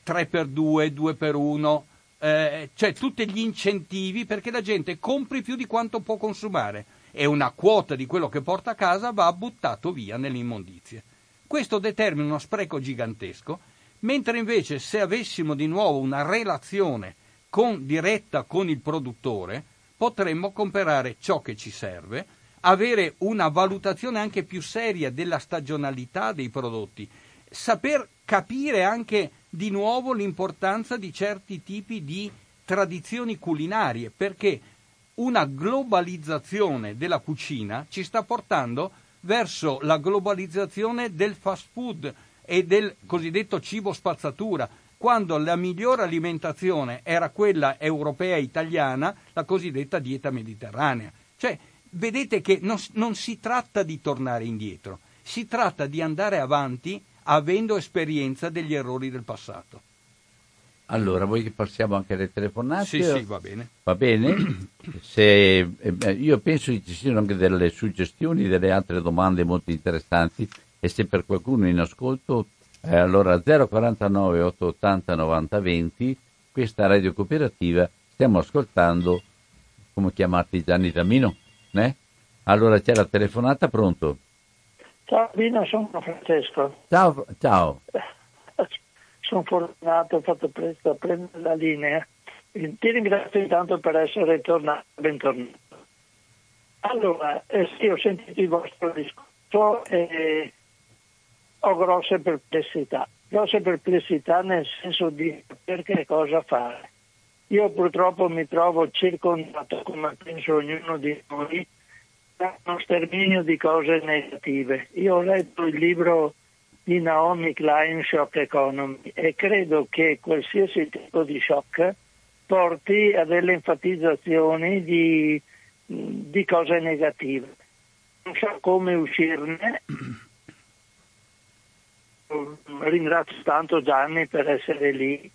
3 per 2, 2 per 1, eh, cioè tutti gli incentivi perché la gente compri più di quanto può consumare e una quota di quello che porta a casa va buttato via nelle immondizie. Questo determina uno spreco gigantesco, mentre invece se avessimo di nuovo una relazione con- diretta con il produttore, potremmo comprare ciò che ci serve, avere una valutazione anche più seria della stagionalità dei prodotti, saper capire anche di nuovo l'importanza di certi tipi di tradizioni culinarie, perché una globalizzazione della cucina ci sta portando verso la globalizzazione del fast food e del cosiddetto cibo spazzatura, quando la migliore alimentazione era quella europea italiana, la cosiddetta dieta mediterranea. Cioè, vedete che non, non si tratta di tornare indietro, si tratta di andare avanti avendo esperienza degli errori del passato. Allora, vuoi che passiamo anche alle telefonate? Sì, sì, va bene. Va bene? [CLEARS THROAT] Se, eh, io penso che ci siano anche delle suggestioni, delle altre domande molto interessanti e se per qualcuno in ascolto, eh, allora 049 880 90 20, questa radio cooperativa, stiamo ascoltando, come chiamarti Gianni Tamino? Eh? Allora c'è la telefonata, pronto? Ciao Bino, sono Francesco. Ciao, ciao. [LAUGHS] Sono fortunato, ho fatto presto a prendere la linea. Ti ringrazio intanto per essere tornato, bentornato. Allora, eh, sì, ho sentito il vostro discorso e ho grosse perplessità. Grosse perplessità nel senso di sapere cosa fare. Io purtroppo mi trovo circondato, come penso ognuno di noi, da uno sterminio di cose negative. Io ho letto il libro di Naomi Klein, Shock Economy, e credo che qualsiasi tipo di shock porti a delle enfatizzazioni di, di cose negative. Non so come uscirne. Ringrazio tanto Gianni per essere lì.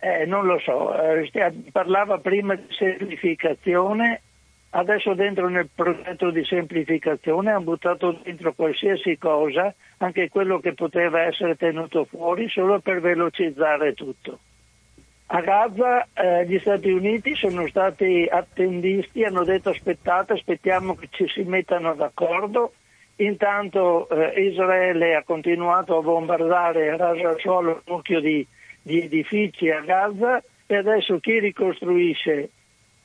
Eh, non lo so, eh, parlava prima di semplificazione, adesso dentro nel progetto di semplificazione hanno buttato dentro qualsiasi cosa, anche quello che poteva essere tenuto fuori, solo per velocizzare tutto. A Gaza eh, gli Stati Uniti sono stati attendisti, hanno detto aspettate, aspettiamo che ci si mettano d'accordo. Intanto eh, Israele ha continuato a bombardare e rasa al suolo un mucchio di, di edifici a Gaza e adesso chi ricostruisce?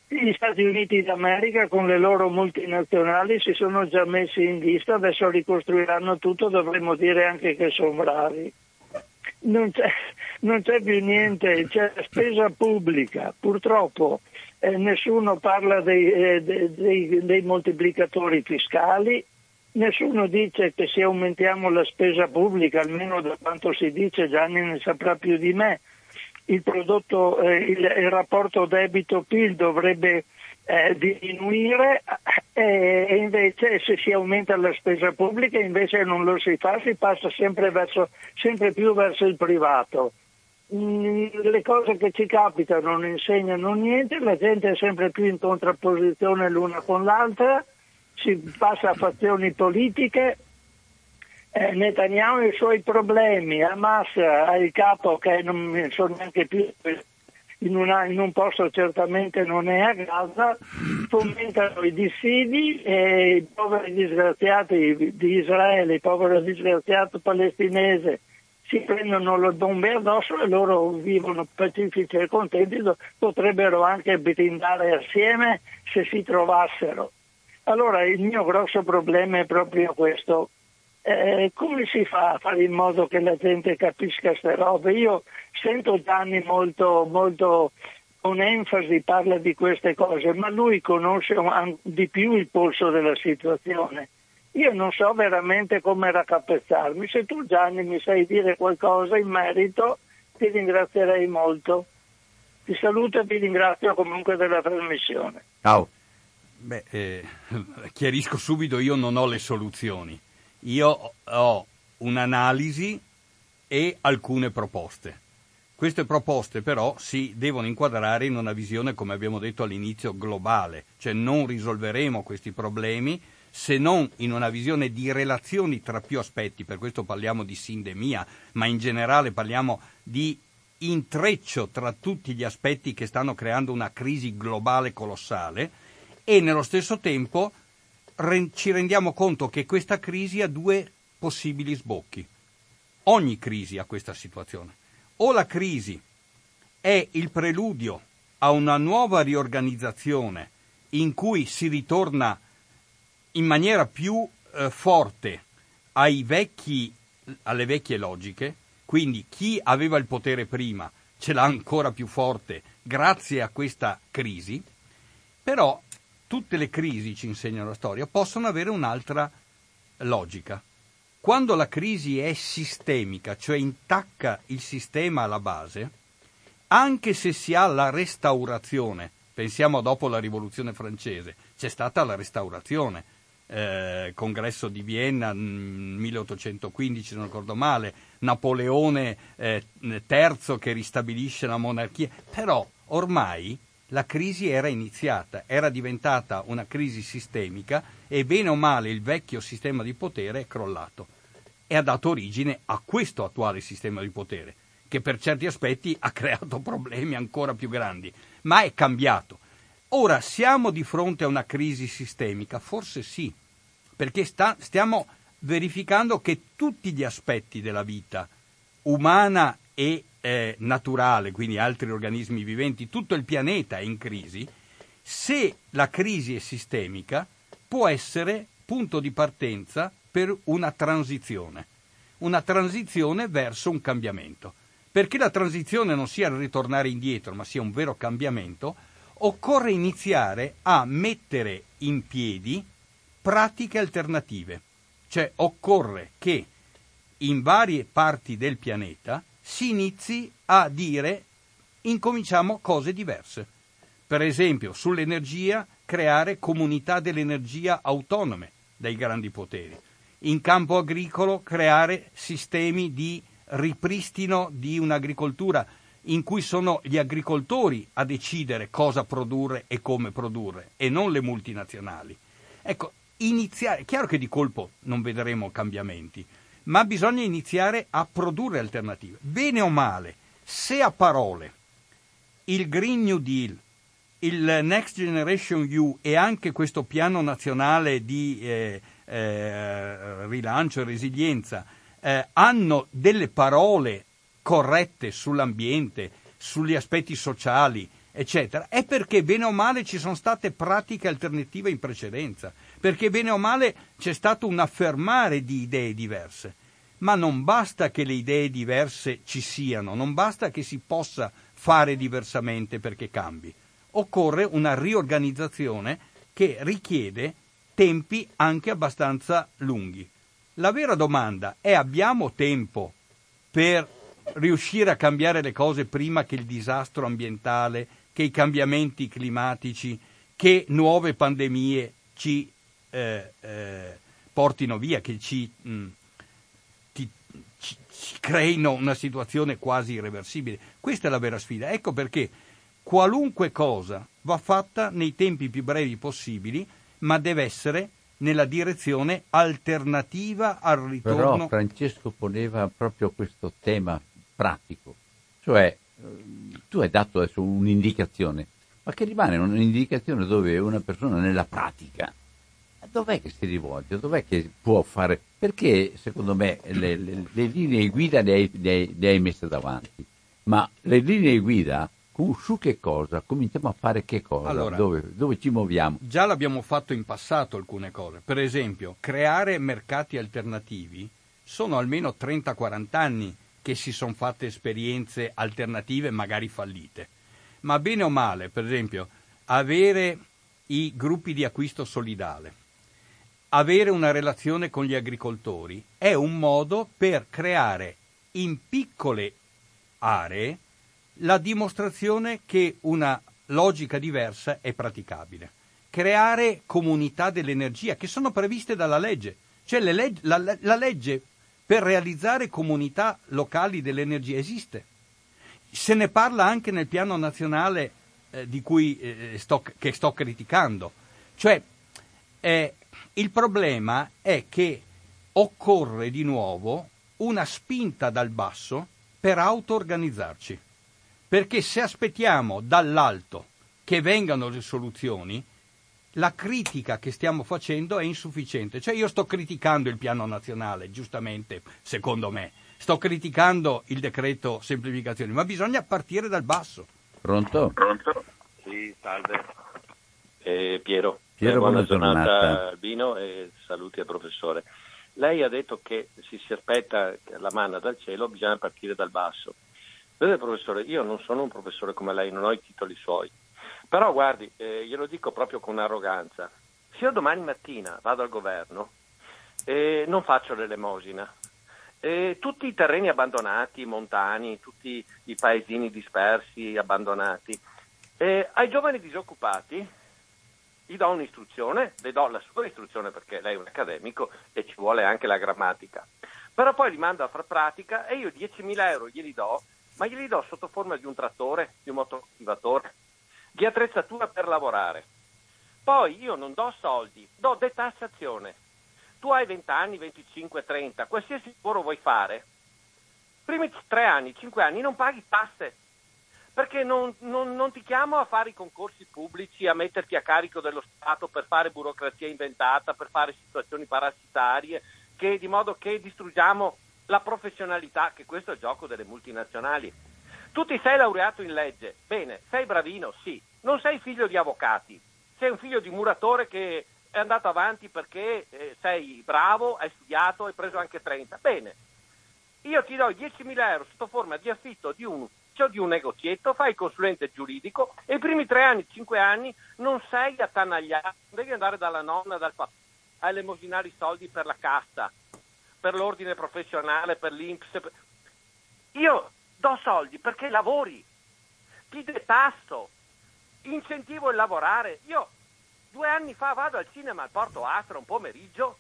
Gli Stati Uniti d'America con le loro multinazionali si sono già messi in lista, adesso ricostruiranno tutto, dovremmo dire anche che sono bravi non c'è, non c'è più niente, c'è spesa pubblica. Purtroppo eh, nessuno parla dei, eh, dei, dei, moltiplicatori fiscali, nessuno dice che se aumentiamo la spesa pubblica, almeno da quanto si dice, Gianni ne saprà più di me, il, prodotto, eh, il, il rapporto debito-PIL dovrebbe eh, diminuire eh, e invece se si aumenta la spesa pubblica invece non lo si fa, si passa sempre, verso, sempre più verso il privato. Mm, le cose che ci capitano non insegnano niente, la gente è sempre più in contrapposizione l'una con l'altra, si passa a fazioni politiche, eh, Netanyahu ha i suoi problemi, Hamas ha il capo che non sono neanche più in, una, in, un posto certamente non è a Gaza, fomentano i dissidi e i poveri disgraziati di Israele, i poveri disgraziati palestinesi si prendono le bombe addosso e loro vivono pacifici e contenti, potrebbero anche brindare assieme se si trovassero. Allora il mio grosso problema è proprio questo, eh, come si fa a fare in modo che la gente capisca queste robe? Io sento Gianni molto, molto con enfasi parla di queste cose, ma lui conosce di più il polso della situazione. Io non so veramente come raccapezzarmi. Se tu Gianni mi sai dire qualcosa in merito, ti ringrazierei molto. Ti saluto e ti ringrazio comunque della trasmissione. Ciao. Beh, eh, [LAUGHS] chiarisco subito, io non ho le soluzioni. Io ho un'analisi e alcune proposte. Queste proposte però si devono inquadrare in una visione, come abbiamo detto all'inizio, globale, cioè non risolveremo questi problemi se non in una visione di relazioni tra più aspetti, per questo parliamo di sindemia, ma in generale parliamo di intreccio tra tutti gli aspetti che stanno creando una crisi globale colossale e nello stesso tempo ci rendiamo conto che questa crisi ha due possibili sbocchi. Ogni crisi ha questa situazione. O la crisi è il preludio a una nuova riorganizzazione in cui si ritorna in maniera più eh, forte vecchi, alle vecchie logiche, quindi chi aveva il potere prima ce l'ha ancora più forte grazie a questa crisi, però tutte le crisi, ci insegna la storia, possono avere un'altra logica. Quando la crisi è sistemica, cioè intacca il sistema alla base, anche se si ha la restaurazione, pensiamo dopo la rivoluzione francese, c'è stata la restaurazione, eh, congresso di Vienna 1815, se non ricordo male, Napoleone eh, III che ristabilisce la monarchia, però ormai la crisi era iniziata, era diventata una crisi sistemica e bene o male il vecchio sistema di potere è crollato e ha dato origine a questo attuale sistema di potere, che per certi aspetti ha creato problemi ancora più grandi, ma è cambiato. Ora siamo di fronte a una crisi sistemica? Forse sì, perché sta, stiamo verificando che tutti gli aspetti della vita umana e eh, naturale, quindi altri organismi viventi, tutto il pianeta è in crisi, se la crisi è sistemica può essere punto di partenza per una transizione, una transizione verso un cambiamento. Perché la transizione non sia il ritornare indietro, ma sia un vero cambiamento, occorre iniziare a mettere in piedi pratiche alternative. Cioè occorre che in varie parti del pianeta si inizi a dire incominciamo cose diverse. Per esempio, sull'energia, creare comunità dell'energia autonome dai grandi poteri. In campo agricolo, creare sistemi di ripristino di un'agricoltura in cui sono gli agricoltori a decidere cosa produrre e come produrre e non le multinazionali. Ecco, iniziare, chiaro che di colpo non vedremo cambiamenti, ma bisogna iniziare a produrre alternative. Bene o male, se a parole il Green New Deal, il Next Generation EU e anche questo piano nazionale di eh, eh, rilancio e resilienza eh, hanno delle parole corrette sull'ambiente, sugli aspetti sociali, eccetera, è perché bene o male ci sono state pratiche alternative in precedenza, perché bene o male c'è stato un affermare di idee diverse. Ma non basta che le idee diverse ci siano, non basta che si possa fare diversamente perché cambi. Occorre una riorganizzazione che richiede tempi anche abbastanza lunghi. La vera domanda è abbiamo tempo per riuscire a cambiare le cose prima che il disastro ambientale, che i cambiamenti climatici, che nuove pandemie ci eh, eh, portino via, che ci, mh, mm, ti, ci, ci creino una situazione quasi irreversibile. Questa è la vera sfida. Ecco perché qualunque cosa va fatta nei tempi più brevi possibili, ma deve essere nella direzione alternativa al ritorno. Però Francesco poneva proprio questo tema pratico, cioè tu hai dato adesso un'indicazione, ma che rimane un'indicazione dove una persona nella pratica, dov'è che si rivolge, dov'è che può fare, perché secondo me le, le, le linee guida le hai, le, hai, le hai messe davanti, ma le linee guida su che cosa? Cominciamo a fare che cosa? Allora, dove, dove, ci muoviamo? Già l'abbiamo fatto in passato alcune cose. Per esempio, creare mercati alternativi sono almeno 30-40 anni che si sono fatte esperienze alternative, magari fallite. Ma bene o male, per esempio, avere i gruppi di acquisto solidale, avere una relazione con gli agricoltori è un modo per creare in piccole aree la dimostrazione che una logica diversa è praticabile. Creare comunità dell'energia che sono previste dalla legge. Cioè leg- la, la legge per realizzare comunità locali dell'energia esiste. Se ne parla anche nel piano nazionale eh, cui, eh, sto, che sto criticando. Cioè, eh, il problema è che occorre di nuovo una spinta dal basso per auto-organizzarci. Perché se aspettiamo dall'alto che vengano le soluzioni, la critica che stiamo facendo è insufficiente. Cioè io sto criticando il piano nazionale, giustamente, secondo me. Sto criticando il decreto semplificazione, ma bisogna partire dal basso. Pronto? Pronto? Sì, salve. Eh, Piero. Piero, eh, buona, buona giornata, giornata Albino e saluti al professore. Lei ha detto che se si aspetta la manna dal cielo bisogna partire dal basso. Vede professore, io non sono un professore come lei, non ho i titoli suoi. Però guardi, eh, glielo dico proprio con arroganza, se io domani mattina vado al governo e non faccio l'elemosina, e tutti i terreni abbandonati, montani, tutti i paesini dispersi, abbandonati, e ai giovani disoccupati gli do un'istruzione, le do la sua istruzione perché lei è un accademico e ci vuole anche la grammatica, però poi li mando a far pratica e io 10.000 euro glieli do, ma glieli do sotto forma di un trattore, di un motocoltivatore, di attrezzatura per lavorare. Poi io non do soldi, do detassazione. Tu hai 20 anni, 25, 30, qualsiasi lavoro vuoi fare, primi 3 anni, 5 anni non paghi tasse, perché non, non, non, ti chiamo a fare i concorsi pubblici, a metterti a carico dello Stato per fare burocrazia inventata, per fare situazioni parassitarie, che, di modo che distruggiamo la professionalità, che questo è il gioco delle multinazionali. Tu ti sei laureato in legge, bene, sei bravino, sì, non sei figlio di avvocati, sei un figlio di muratore che è andato avanti perché eh, sei bravo, hai studiato, hai preso anche 30, bene, io ti do 10.000 euro sotto forma di affitto di un ufficio, di un negozietto, fai consulente giuridico e i primi tre anni, cinque anni non sei attanagliato, devi andare dalla nonna, dal papà, a elemosinare i soldi per la cassa, per l'ordine professionale, per l'Inps. Io do soldi perché lavori. ti detasto, incentivo il lavorare. Io due anni fa vado al cinema al Porto Astra un pomeriggio,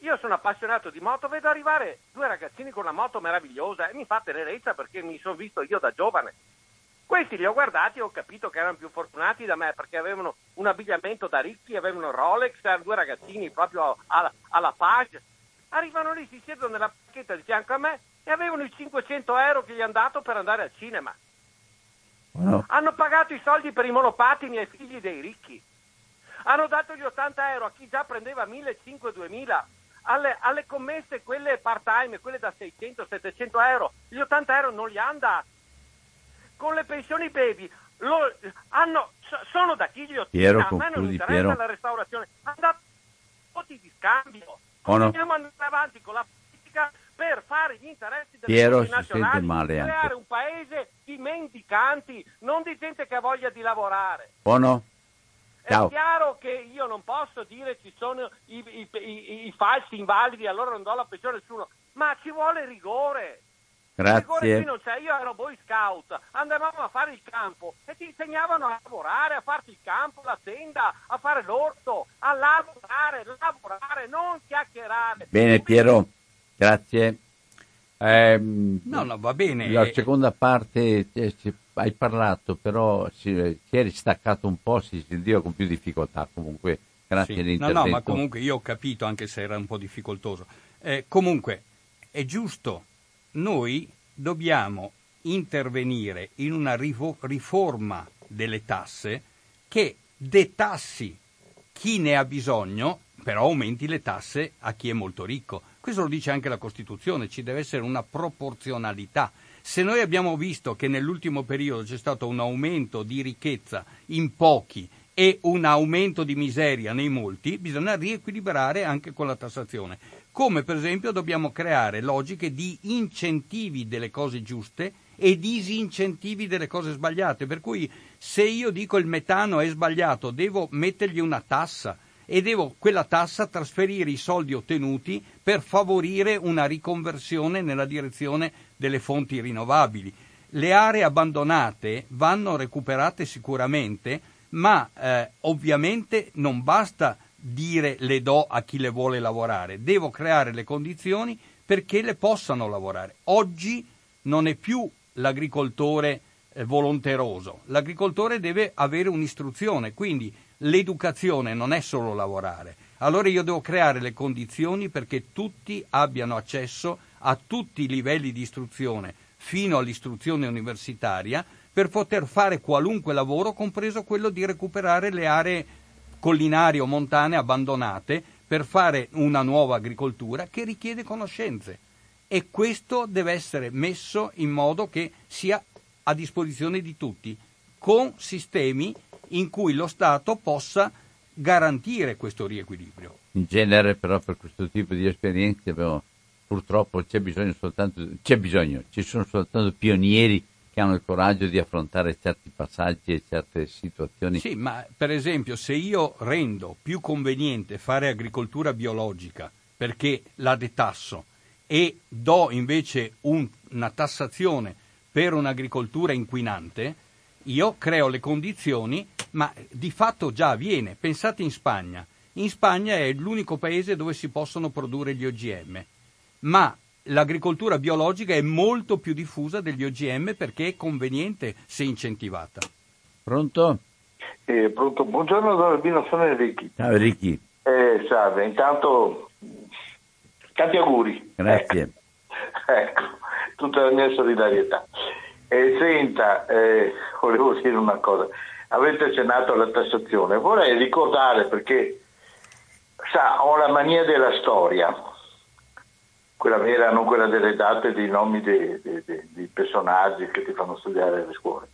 io sono appassionato di moto, vedo arrivare due ragazzini con una moto meravigliosa e mi fa tenerezza perché mi sono visto io da giovane. Questi li ho guardati e ho capito che erano più fortunati da me perché avevano un abbigliamento da ricchi, avevano Rolex, erano due ragazzini proprio alla, alla page. Arrivano lì, si siedono nella pacchetta di fianco a me e avevano i 500 euro che gli hanno dato per andare al cinema. No. Hanno pagato i soldi per i monopattini ai figli dei ricchi. Hanno dato gli 80 euro a chi già prendeva 1.500-2.000. Alle, alle, commesse, quelle part time, quelle da 600-700 euro, gli 80 euro non li hanno dati. Con le pensioni baby lo, hanno, sono da chi gli 80 Piero, a me non interessa Piero. la restaurazione. Hanno dato voti di scambio. Oh no. Andiamo avanti con la politica per fare gli interessi delle Piero si nazionali, sente male creare anche. un paese di mendicanti, non di gente che ha voglia di lavorare. Buono? È Ciao. chiaro che io non posso dire ci sono i, i- i- i falsi invalidi, allora non do la pensione a nessuno, ma ci vuole rigore. Il rigore qui Grazie. non c'è, io ero boy scout, andavamo a fare il campo e ti insegnavano a lavorare, a farti il campo, la tenda, a fare l'orto, a lavorare, lavorare, non chiacchierare. Bene Piero, grazie. Ehm, No, no, va bene. La eh, seconda parte eh, hai parlato, però si, si è ristaccato un po', si sentiva con più difficoltà. Comunque, grazie Sì. No, no, ma comunque io ho capito, anche se era un po' difficoltoso. Eh, comunque, è giusto, noi dobbiamo intervenire in una rifo- riforma delle tasse che detassi chi ne ha bisogno, però aumenti le tasse a chi è molto ricco. Questo lo dice anche la Costituzione, ci deve essere una proporzionalità. Se noi abbiamo visto che nell'ultimo periodo c'è stato un aumento di ricchezza in pochi e un aumento di miseria nei molti, bisogna riequilibrare anche con la tassazione. Come per esempio dobbiamo creare logiche di incentivi delle cose giuste e disincentivi delle cose sbagliate. Per cui se io dico il metano è sbagliato, devo mettergli una tassa e devo quella tassa trasferire i soldi ottenuti per favorire una riconversione nella direzione delle fonti rinnovabili. Le aree abbandonate vanno recuperate sicuramente, ma eh, ovviamente non basta dire le do a chi le vuole lavorare, devo creare le condizioni perché le possano lavorare. Oggi non è più l'agricoltore eh, volonteroso, l'agricoltore deve avere un'istruzione, quindi l'educazione non è solo lavorare. Allora io devo creare le condizioni perché tutti abbiano accesso a tutti i livelli di istruzione, fino all'istruzione universitaria, per poter fare qualunque lavoro, compreso quello di recuperare le aree collinari o montane abbandonate per fare una nuova agricoltura che richiede conoscenze. E questo deve essere messo in modo che sia a disposizione di tutti, con sistemi in cui lo Stato possa garantire questo riequilibrio. In genere, però, per questo tipo di esperienze, abbiamo- purtroppo c'è bisogno soltanto, c'è bisogno, ci sono soltanto pionieri che hanno il coraggio di affrontare certi passaggi e certe situazioni. Sì, ma per esempio se io rendo più conveniente fare agricoltura biologica perché la detasso e do invece un- una tassazione per un'agricoltura inquinante, io creo le condizioni, ma di fatto già avviene. Pensate in Spagna. In Spagna è l'unico paese dove si possono produrre gli OGM, ma l'agricoltura biologica è molto più diffusa degli OGM perché è conveniente se incentivata. Pronto? Eh, pronto, buongiorno Don Albino, sono Enrichi. Ciao Ricky, Eh, salve, intanto tanti auguri. grazie. [LAUGHS] Ecco, tutta la mia solidarietà. Eh, senta, eh, volevo dire una cosa. Avete accennato alla tassazione. Vorrei ricordare perché, sa, ho la mania della storia, quella vera, non quella delle date, dei nomi dei, dei- dei- personaggi che ti fanno studiare alle scuole.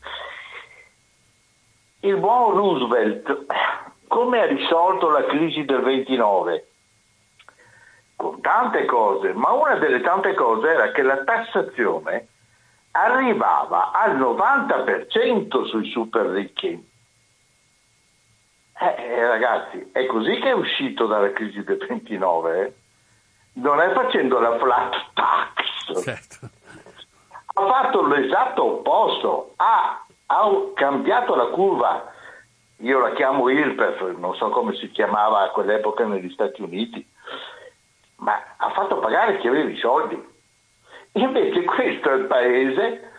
Il buon Roosevelt come ha risolto la crisi del 29? Con tante cose, ma una delle tante cose era che la tassazione arrivava al 90% sui super ricchi. Eh, eh, ragazzi, è così che è uscito dalla crisi del 29, eh? Non è facendo la flat tax Certo. ha fatto l'esatto opposto, ha ha cambiato la curva, io la chiamo IRPEF, non so come si chiamava a quell'epoca negli Stati Uniti, ma ha fatto pagare chi aveva i soldi. Invece questo è il paese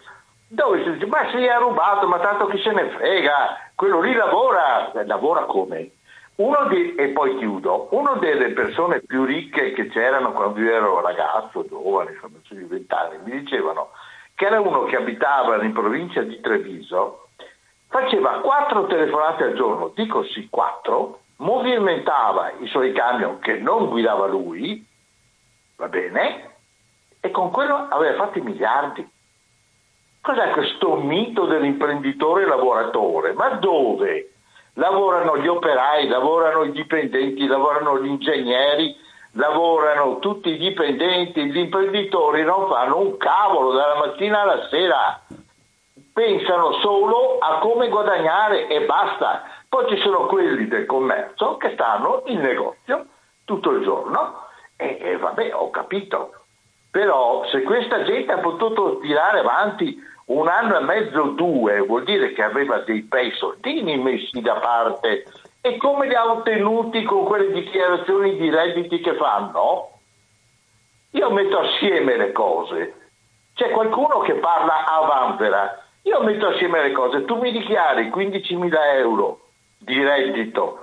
dove si dice, ma si è rubato, ma tanto chi se ne frega, quello lì lavora, lavora come? Di, e poi chiudo, una delle persone più ricche che c'erano quando io ero ragazzo, giovane, insomma, sui vent'anni, mi dicevano che era uno che abitava in provincia di Treviso, faceva quattro telefonate al giorno, dico sì quattro, movimentava i suoi camion che non guidava lui, va bene, e con quello aveva fatto i miliardi. Cos'è questo mito dell'imprenditore lavoratore? Ma dove? Lavorano gli operai, lavorano i dipendenti, lavorano gli ingegneri, lavorano tutti i dipendenti, gli imprenditori non fanno un cavolo dalla mattina alla sera, pensano solo a come guadagnare e basta. Poi ci sono quelli del commercio che stanno in negozio tutto il giorno e, e vabbè, ho capito. Però se questa gente ha potuto tirare avanti un anno e mezzo, due, vuol dire che aveva dei bei soldini messi da parte. E come li ha ottenuti con quelle dichiarazioni di redditi che fanno? Io metto assieme le cose. C'è qualcuno che parla a vanvera. Io metto assieme le cose. Tu mi dichiari 15.000 euro di reddito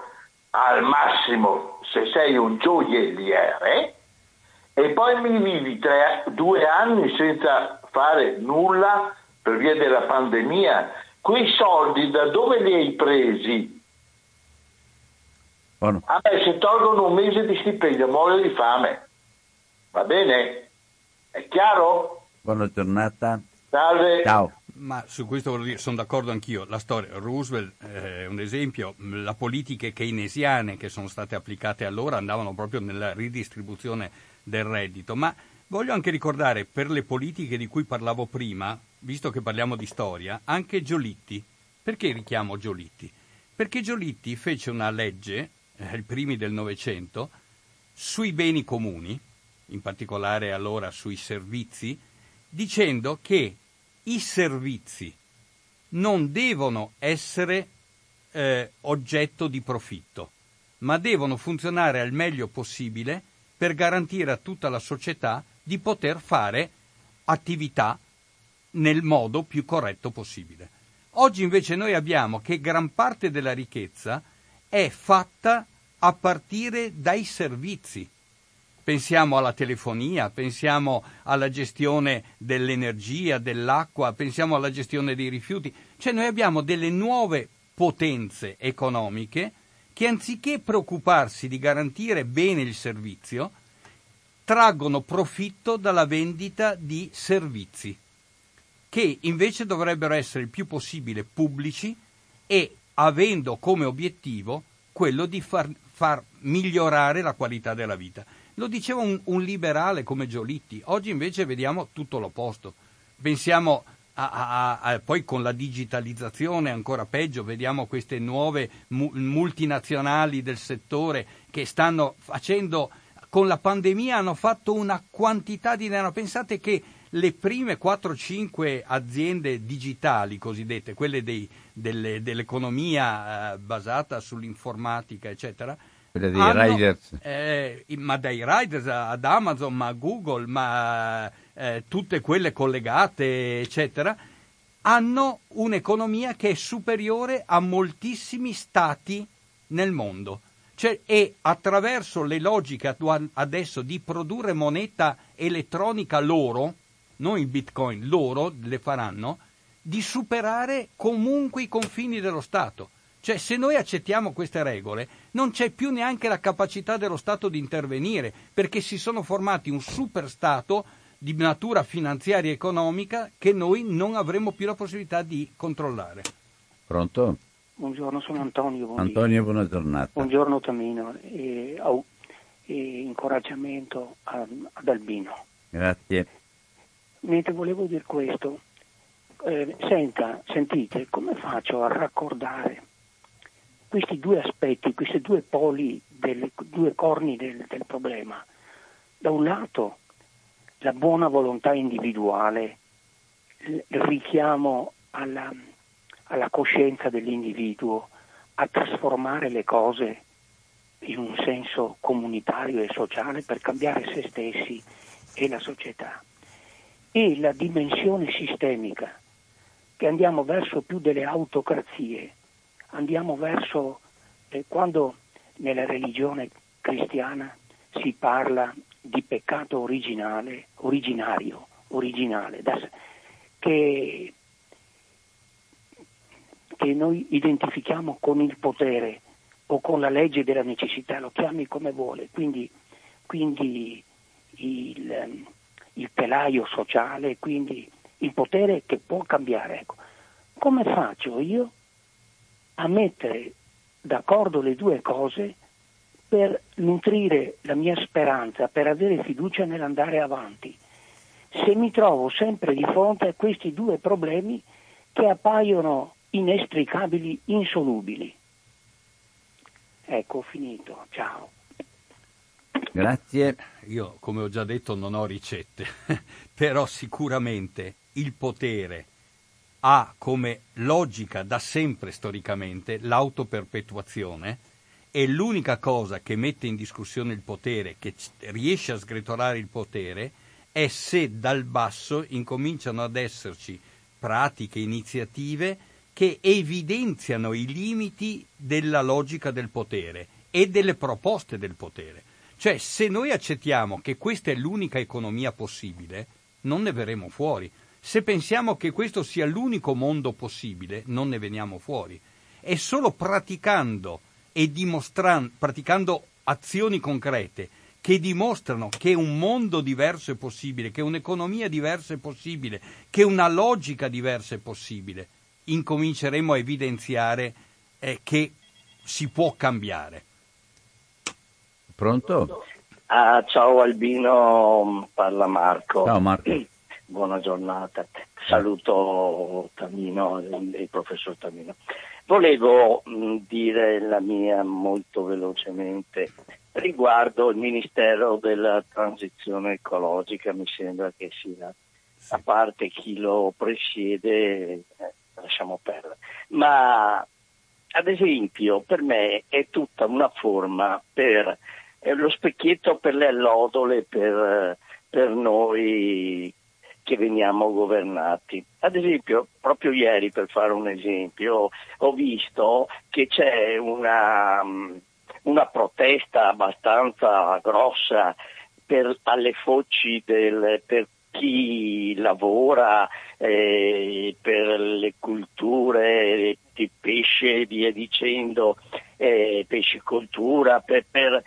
al massimo se sei un gioielliere e poi mi vivi tre, due anni senza fare nulla per via della pandemia, quei soldi da dove li hai presi? Buono. A me se tolgono un mese di stipendio muoio di fame. Va bene? È chiaro? Buona giornata. Salve. Ciao. Ma su questo sono d'accordo anch'io. La storia, Roosevelt è un esempio, le politiche keynesiane che sono state applicate allora andavano proprio nella ridistribuzione del reddito, ma voglio anche ricordare per le politiche di cui parlavo prima, visto che parliamo di storia, anche Giolitti. Perché richiamo Giolitti? Perché Giolitti fece una legge, eh, ai primi del Novecento, sui beni comuni, in particolare allora sui servizi, dicendo che i servizi non devono essere eh, oggetto di profitto, ma devono funzionare al meglio possibile per garantire a tutta la società di poter fare attività nel modo più corretto possibile. Oggi invece noi abbiamo che gran parte della ricchezza è fatta a partire dai servizi. Pensiamo alla telefonia, pensiamo alla gestione dell'energia, dell'acqua, pensiamo alla gestione dei rifiuti. Cioè noi abbiamo delle nuove potenze economiche che anziché preoccuparsi di garantire bene il servizio, traggono profitto dalla vendita di servizi, che invece dovrebbero essere il più possibile pubblici e avendo come obiettivo quello di far, far migliorare la qualità della vita. Lo diceva un, un, liberale come Giolitti, oggi invece vediamo tutto l'opposto. Pensiamo a, a, a, poi con la digitalizzazione ancora peggio, vediamo queste nuove mu- multinazionali del settore che stanno facendo, con la pandemia hanno fatto una quantità di denaro. Pensate che le prime 4-5 aziende digitali cosiddette, quelle dei, delle, dell'economia eh, basata sull'informatica, eccetera, quelle dei hanno, riders. Eh, ma dai riders ad Amazon, ma a Google, ma eh, tutte quelle collegate, eccetera, hanno un'economia che è superiore a moltissimi stati nel mondo. Cioè, e attraverso le logiche adesso di produrre moneta elettronica loro, non i bitcoin, loro le faranno, di superare comunque i confini dello Stato. Cioè, se noi accettiamo queste regole, non c'è più neanche la capacità dello Stato di intervenire, perché si sono formati un super Stato di natura finanziaria e economica che noi non avremo più la possibilità di controllare. Pronto? Buongiorno, sono Antonio. Buon Antonio, buona giornata. Buongiorno Tamino e, e incoraggiamento a, ad Albino. Grazie. Mentre volevo dire questo, eh, senta, sentite, come faccio a raccordare questi due aspetti, questi due poli, delle, due corni del, del problema? Da un lato la buona volontà individuale, il richiamo alla, alla coscienza dell'individuo, a trasformare le cose in un senso comunitario e sociale per cambiare se stessi e la società. E la dimensione sistemica, che andiamo verso più delle autocrazie, andiamo verso eh, quando nella religione cristiana si parla di peccato originale, originario, originale, da, che, che noi identifichiamo con il potere o con la legge della necessità, lo chiami come vuole, quindi, quindi il, il, telaio sociale, quindi il potere che può cambiare. Ecco. Come faccio io a mettere d'accordo le due cose per nutrire la mia speranza, per avere fiducia nell'andare avanti? Se mi trovo sempre di fronte a questi due problemi che appaiono inestricabili, insolubili. Ecco, ho finito. Ciao. Grazie. Io, come ho già detto, non ho ricette, [LAUGHS] però sicuramente il potere ha come logica da sempre storicamente l'autoperpetuazione e l'unica cosa che mette in discussione il potere, che riesce a sgretolare il potere, è se dal basso incominciano ad esserci pratiche, iniziative che evidenziano i limiti della logica del potere e delle proposte del potere. Cioè, se noi accettiamo che questa è l'unica economia possibile, non ne verremo fuori. Se pensiamo che questo sia l'unico mondo possibile, non ne veniamo fuori. È solo praticando e dimostrando, praticando azioni concrete che dimostrano che un mondo diverso è possibile, che un'economia diversa è possibile, che una logica diversa è possibile, incominceremo a evidenziare eh, che si può cambiare. Pronto? Ah, ciao Albino, parla Marco. Ciao Marco. [CLEARS THROAT] Buona giornata. Saluto Tamino, il professor Tamino. Volevo mh, dire la mia molto velocemente riguardo il Ministero della Transizione Ecologica, mi sembra che sia, a parte chi lo presiede, eh, lasciamo perdere. Ma ad esempio per me è tutta una forma per eh, lo specchietto per le allodole per, per noi che veniamo governati. Ad esempio, proprio ieri, per fare un esempio, ho visto che c'è una, una protesta abbastanza grossa per, alle foci del, per chi lavora eh, per le culture di pesce e via dicendo, eh, pescicoltura, per, per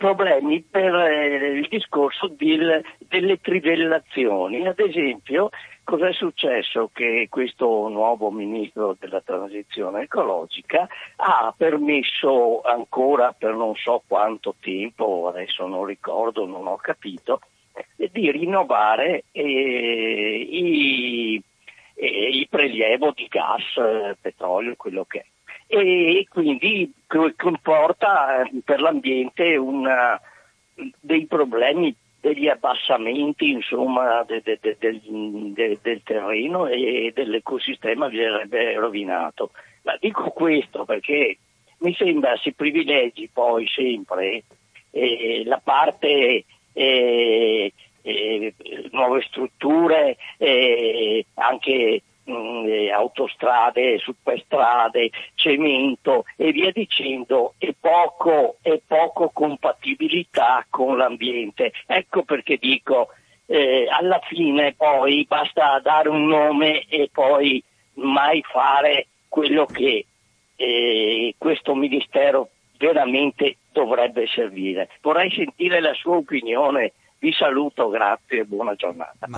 problemi per eh, il discorso del, delle trivellazioni. Ad esempio, cosa è successo? Che questo nuovo ministro della transizione ecologica ha permesso ancora per non so quanto tempo, adesso non ricordo, non ho capito, di rinnovare eh, i, eh, il prelievo di gas, eh, petrolio, quello che è. E quindi comporta eh, per l'ambiente una, dei problemi, degli abbassamenti insomma, de, de, de, del, terreno e dell'ecosistema verrebbe rovinato. Ma dico questo perché mi sembra si privilegi poi sempre eh, la parte eh, eh, nuove strutture, eh, anche mh, mm, eh, autostrade, superstrade, cemento e via dicendo, e poco, e poco compatibilità con l'ambiente. Ecco perché dico, eh, alla fine poi basta dare un nome e poi mai fare quello che eh, questo Ministero veramente dovrebbe servire. Vorrei sentire la sua opinione. Vi saluto, grazie e buona giornata.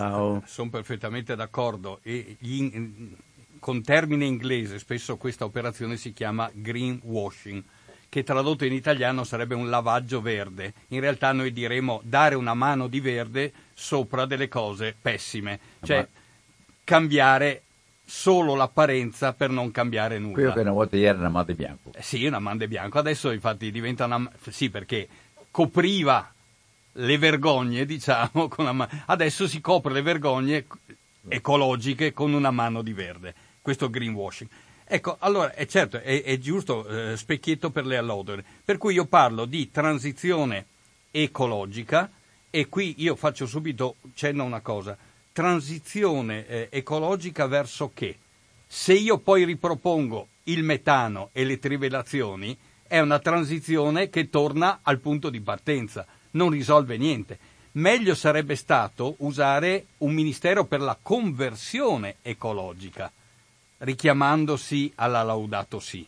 Sono perfettamente d'accordo. Gli, con termine inglese spesso questa operazione si chiama greenwashing che tradotto in italiano sarebbe un lavaggio verde. In realtà noi diremo dare una mano di verde sopra delle cose pessime, cioè cambiare solo l'apparenza per non cambiare nulla. Quello che una volta era un amante bianco. Eh sì, un amante bianco. Adesso infatti diventa una... Sì, perché copriva le vergogne, [LAUGHS] diciamo, mano. Adesso si copre le vergogne ecologiche con una mano di verde. Questo greenwashing. Ecco, allora è certo, è, è giusto eh, specchietto per le allodole. Per cui io parlo di transizione ecologica e qui io faccio subito cenno a una cosa. Transizione eh, ecologica verso che? Se io poi ripropongo il metano e le trivellazioni, è una transizione che torna al punto di partenza, non risolve niente. Meglio sarebbe stato usare un ministero per la conversione ecologica, richiamandosi alla Laudato Si.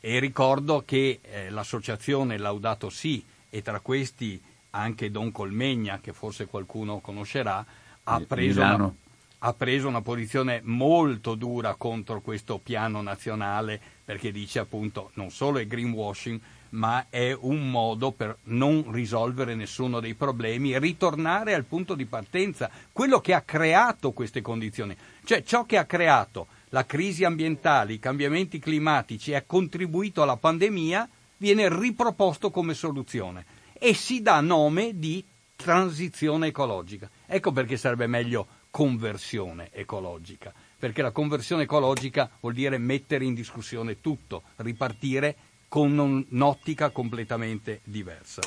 E ricordo che eh, l'associazione Laudato Si, e tra questi anche Don Colmegna, che forse qualcuno conoscerà, ha preso, una, ha preso una posizione molto dura contro questo piano nazionale perché dice appunto non solo è greenwashing, ma è un modo per non risolvere nessuno dei problemi e ritornare al punto di partenza, quello che ha creato queste condizioni, cioè ciò che ha creato la crisi ambientale, i cambiamenti climatici e ha contribuito alla pandemia, viene riproposto come soluzione e si dà nome di transizione ecologica. Ecco perché sarebbe meglio conversione ecologica, perché la conversione ecologica vuol dire mettere in discussione tutto, ripartire con un'ottica completamente diversa.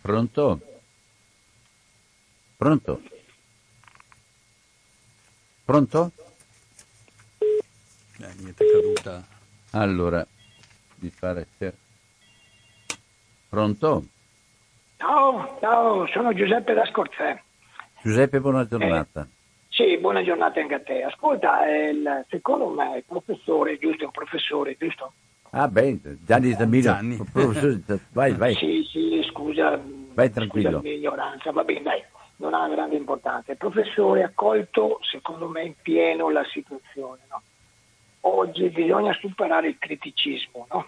Pronto? Pronto? Pronto? Eh, niente caduta. Allora, mi pare che... Pronto? Ciao, ciao, sono Giuseppe da Scorzè. Giuseppe, buona giornata. Eh, sì, buona giornata anche a te. Ascolta, il, secondo me il professore, giusto, è un professore, giusto? Ah, beh, Gianni Zamino. Gianni. Professore, vai, vai. Sì, sì, scusa. Vai tranquillo. Scusa la mia ignoranza, va bene, dai, non ha grande importanza. Il professore ha colto, secondo me, in pieno la situazione, no? Oggi bisogna superare il criticismo, no?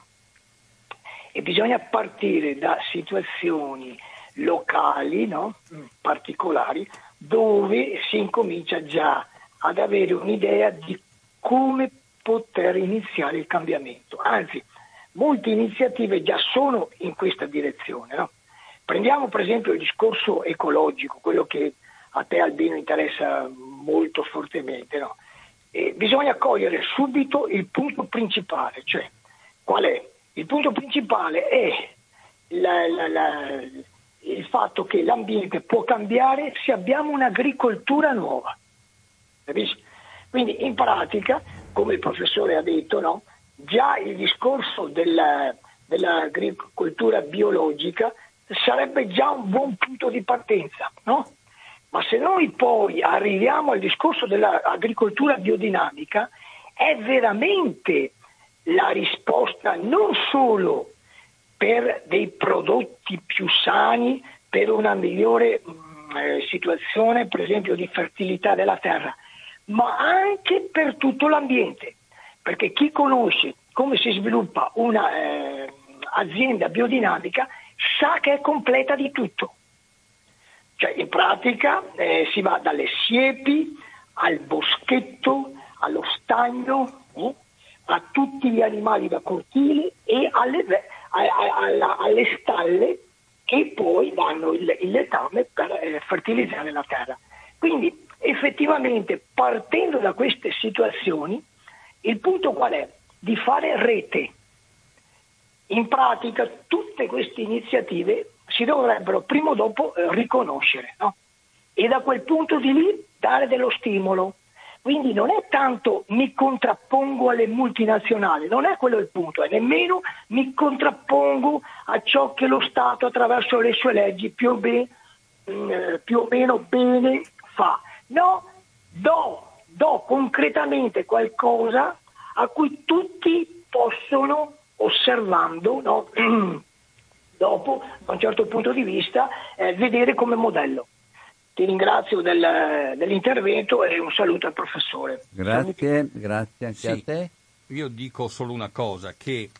E bisogna partire da situazioni locali, no? particolari, dove si incomincia già ad avere un'idea di come poter iniziare il cambiamento. Anzi, molte iniziative già sono in questa direzione. No? Prendiamo per esempio il discorso ecologico, quello che a te Albino interessa molto fortemente. No? bisogna cogliere subito il punto principale, cioè qual è? Il punto principale è la, la, la, il fatto che l'ambiente può cambiare se abbiamo un'agricoltura nuova. Capisci? Quindi in pratica come il professore ha detto, no? già il discorso della, dell'agricoltura biologica sarebbe già un buon punto di partenza, no? Ma se noi poi arriviamo al discorso dell'agricoltura biodinamica, è veramente la risposta non solo per dei prodotti più sani, per una migliore mh, mm, eh, situazione, per esempio, di fertilità della terra, ma anche per tutto l'ambiente, perché chi conosce come si sviluppa un'azienda eh, biodinamica sa che è completa di tutto. Cioè in pratica eh, si va dalle siepi al boschetto, allo stagno, eh, a tutti gli animali da cortile e alle, a, a, a, alle stalle che poi danno il, il letame per eh, fertilizzare la terra. Quindi effettivamente partendo da queste situazioni, il punto qual è? Di fare rete. In pratica tutte queste iniziative si dovrebbero prima o dopo eh, riconoscere no? e da quel punto di lì dare dello stimolo. Quindi non è tanto mi contrappongo alle multinazionali, non è quello il punto, è nemmeno mi contrappongo a ciò che lo Stato attraverso le sue leggi più, ben, mm, eh, più o meno bene fa No, do, do concretamente qualcosa a cui tutti possono, osservando, no? [CLEARS THROAT] dopo, da un certo punto di vista, eh, vedere come modello. Ti ringrazio del, dell'intervento e un saluto al professore. Grazie, grazie anche Sì. a te. Io dico solo una cosa, che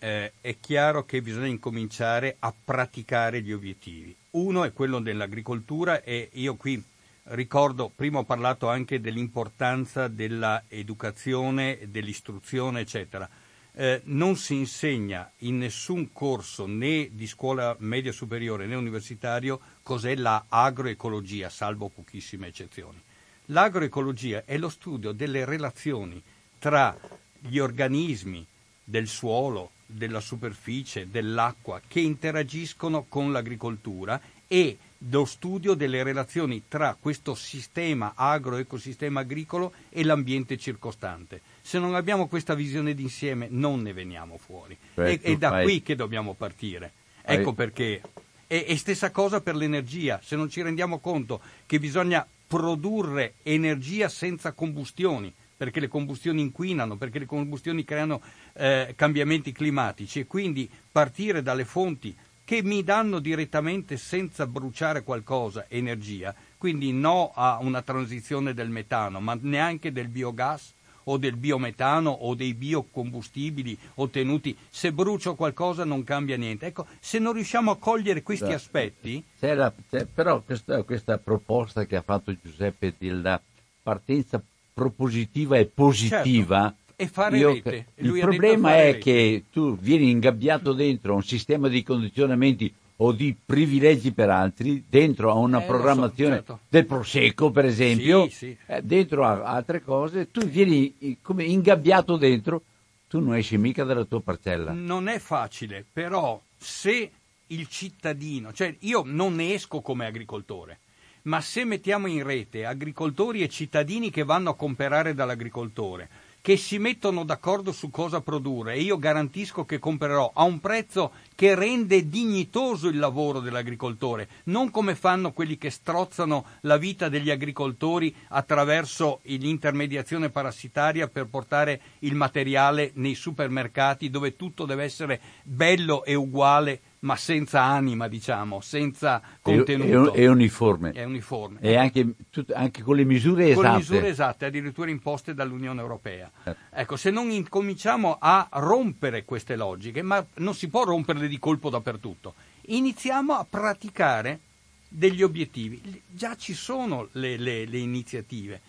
eh, è chiaro che bisogna incominciare a praticare gli obiettivi. Uno è quello dell'agricoltura e io qui ricordo, prima ho parlato anche dell'importanza dell'educazione, dell'istruzione, eccetera. Eh, non si insegna in nessun corso né di scuola media superiore né universitario cos'è la agroecologia, salvo pochissime eccezioni. L'agroecologia è lo studio delle relazioni tra gli organismi del suolo, della superficie, dell'acqua che interagiscono con l'agricoltura e lo studio delle relazioni tra questo sistema agro-ecosistema agricolo e l'ambiente circostante. Se non abbiamo questa visione d'insieme non ne veniamo fuori. Cioè, è, è da fai... qui che dobbiamo partire. Ecco Hai... perché. E, e stessa cosa per l'energia. Se non ci rendiamo conto che bisogna produrre energia senza combustioni, perché le combustioni inquinano, perché le combustioni creano eh, cambiamenti climatici e quindi partire dalle fonti che mi danno direttamente senza bruciare qualcosa energia, quindi no a una transizione del metano, ma neanche del biogas o del biometano o dei biocombustibili ottenuti. Se brucio qualcosa non cambia niente. Ecco, se non riusciamo a cogliere questi aspetti... c'è la, c'è, però questa, questa, proposta che ha fatto Giuseppe della partenza propositiva e positiva... Certo e fare Io, rete. il problema è rete. che tu vieni ingabbiato dentro un sistema di condizionamenti o di privilegi per altri, dentro a una eh, programmazione so, certo. del Prosecco, per esempio, sì, sì. Eh, dentro a altre cose, tu vieni come ingabbiato dentro, tu non esci mica dalla tua parcella. Non è facile, però se il cittadino, cioè io non ne esco come agricoltore, ma se mettiamo in rete agricoltori e cittadini che vanno a comprare dall'agricoltore, che si mettono d'accordo su cosa produrre e io garantisco che comprerò a un prezzo che rende dignitoso il lavoro dell'agricoltore, non come fanno quelli che strozzano la vita degli agricoltori attraverso l'intermediazione parassitaria per portare il materiale nei supermercati dove tutto deve essere bello e uguale ma senza anima, diciamo, senza contenuto. È, è, è uniforme. È uniforme. E anche, anche, con le misure esatte. Con le misure esatte, addirittura imposte dall'Unione Europea. Eh. Ecco, se non incominciamo a rompere queste logiche, ma non si può romperle di colpo dappertutto, iniziamo a praticare degli obiettivi. Già ci sono le, le, le iniziative.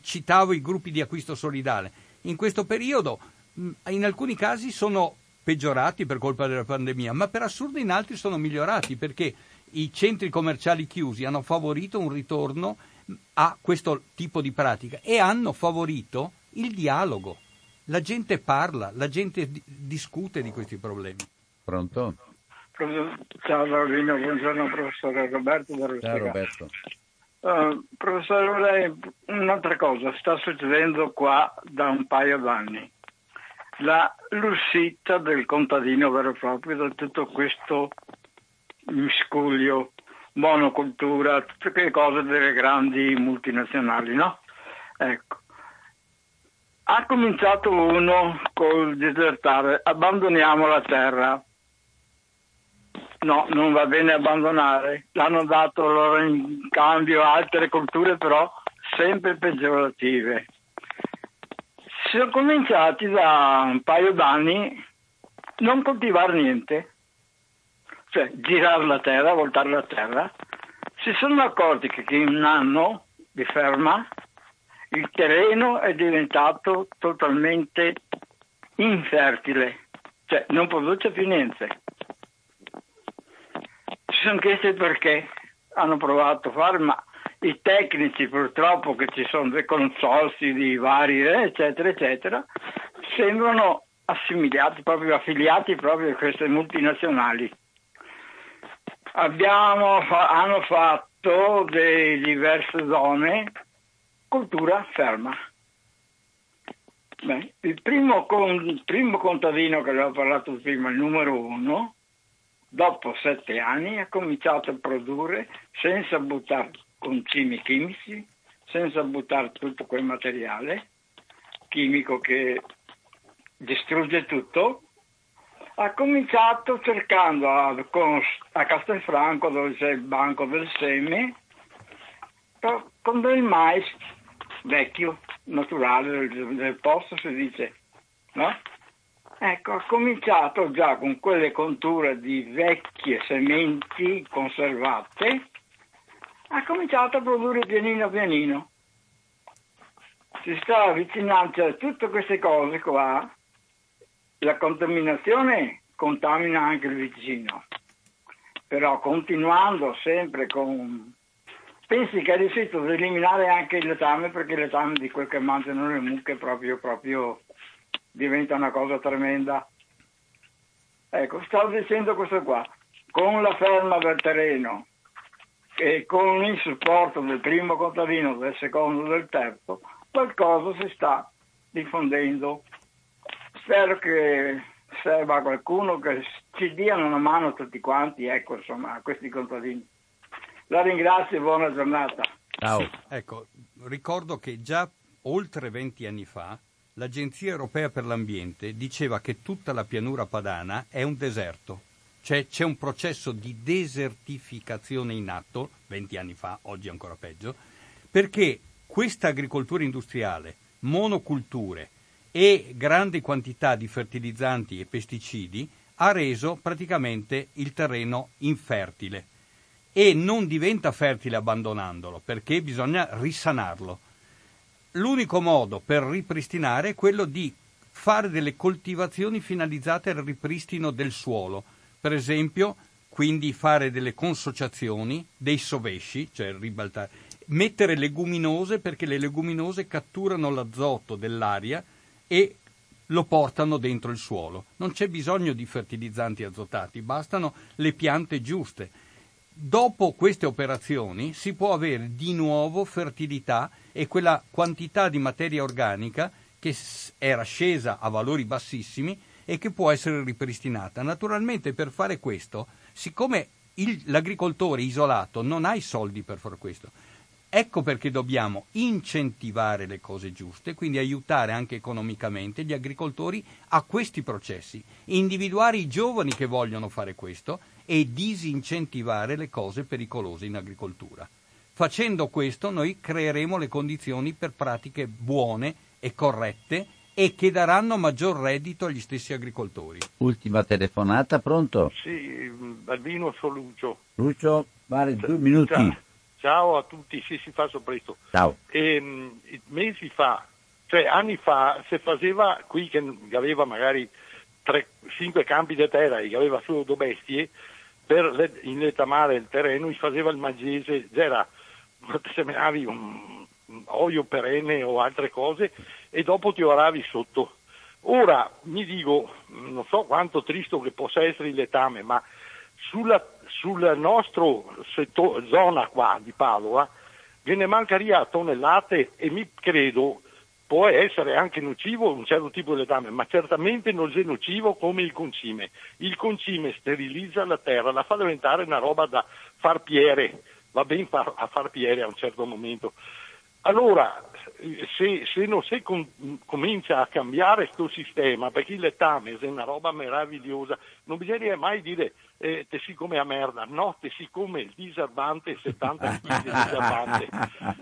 Citavo i gruppi di acquisto solidale. In questo periodo, in alcuni casi sono peggiorati per colpa della pandemia, ma per assurdo in altri sono migliorati perché i centri commerciali chiusi hanno favorito un ritorno a questo tipo di pratica e hanno favorito il dialogo. La gente parla, la gente di- discute di questi problemi. Pronto? Ciao Laurino, buongiorno professore Roberto Ciao Roberto. Uh, professore, vorrei un'altra cosa, sta succedendo qua da un paio d'anni la l'uscita del contadino vero e proprio da tutto questo miscuglio, monocultura, tutte quelle cose delle grandi multinazionali, no? Ecco. Ha cominciato uno col disertare, abbandoniamo la terra. No, non va bene abbandonare. L'hanno dato loro in cambio altre culture, però sempre peggiorative sono cominciati da un paio d'anni non coltivare niente, cioè girare la terra, voltare la terra. Si sono accorti che in un anno di ferma il terreno è diventato totalmente infertile, cioè non produce più niente. Si sono chiesti perché, hanno provato a fare, ma i tecnici purtroppo che ci sono dei consorsi di vari eccetera eccetera sembrano assimilati proprio affiliati proprio a queste multinazionali. Abbiamo hanno fatto delle diverse zone cultura ferma. Beh, il, primo, il primo contadino che aveva parlato prima il numero uno dopo sette anni ha cominciato a produrre senza buttare concimi chimici senza buttare tutto quel materiale chimico che distrugge tutto, ha cominciato cercando a, a Castelfranco dove c'è il banco del seme con del mais vecchio, naturale del, del posto si dice, no? Ecco, ha cominciato già con quelle conture di vecchie sementi conservate ha cominciato a produrre pianino pianino. Si sta avvicinando a tutte queste cose qua, la contaminazione contamina anche il vicino, però continuando sempre con... Pensi che è riuscito ad eliminare anche il letame perché il letame di quel che mangiano le mucche proprio, proprio diventa una cosa tremenda. Ecco, stavo dicendo questo qua, con la ferma del terreno e con il supporto del primo contadino, del secondo, del terzo, qualcosa si sta diffondendo. Spero che serva qualcuno che ci diano una mano a tutti quanti, ecco, insomma, a questi contadini. La ringrazio e buona giornata. Ciao. Ecco, ricordo che già oltre 20 anni fa l'Agenzia Europea per l'Ambiente diceva che tutta la pianura padana è un deserto. Cioè c'è un processo di desertificazione in atto, 20 anni fa, oggi ancora peggio, perché questa agricoltura industriale, monoculture e grandi quantità di fertilizzanti e pesticidi ha reso praticamente il terreno infertile e non diventa fertile abbandonandolo perché bisogna risanarlo. L'unico modo per ripristinare è quello di fare delle coltivazioni finalizzate al ripristino del suolo, per esempio, quindi fare delle consociazioni, dei sovesci, cioè ribaltare, mettere leguminose perché le leguminose catturano l'azoto dell'aria e lo portano dentro il suolo. Non c'è bisogno di fertilizzanti azotati, bastano le piante giuste. Dopo queste operazioni si può avere di nuovo fertilità e quella quantità di materia organica che era scesa a valori bassissimi e che può essere ripristinata. Naturalmente per fare questo, siccome il, l'agricoltore isolato non ha i soldi per fare questo, ecco perché dobbiamo incentivare le cose giuste, quindi aiutare anche economicamente gli agricoltori a questi processi, individuare i giovani che vogliono fare questo e disincentivare le cose pericolose in agricoltura. Facendo questo noi creeremo le condizioni per pratiche buone e corrette e che daranno maggior reddito agli stessi agricoltori. Ultima telefonata, pronto? Sì, Balbino sono Lucio. Lucio, vale due minuti. Ciao. Ciao a tutti, sì, si fa presto. Ciao. E, mh, mesi fa, cioè anni fa, si faceva qui che aveva magari 5 campi di terra e che aveva solo due bestie, per inlettamare il terreno, faceva il magese, era [LAUGHS] seminavi un olio perenne o altre cose e dopo ti oravi sotto. Ora mi dico, non so quanto tristo che possa essere il letame, ma sulla, sul nostro settor, zona qua di Padova ve ne mancaria tonnellate e mi credo può essere anche nocivo un certo tipo di letame, ma certamente non è nocivo come il concime. Il concime sterilizza la terra, la fa diventare una roba da far piere, va bene a far piere a un certo momento. Allora, se, se non si com- comincia a cambiare questo sistema, perché il letame è una roba meravigliosa, non bisogna mai dire eh, te si come a merda, no, te si come il diserbante 70 kg di diserbante.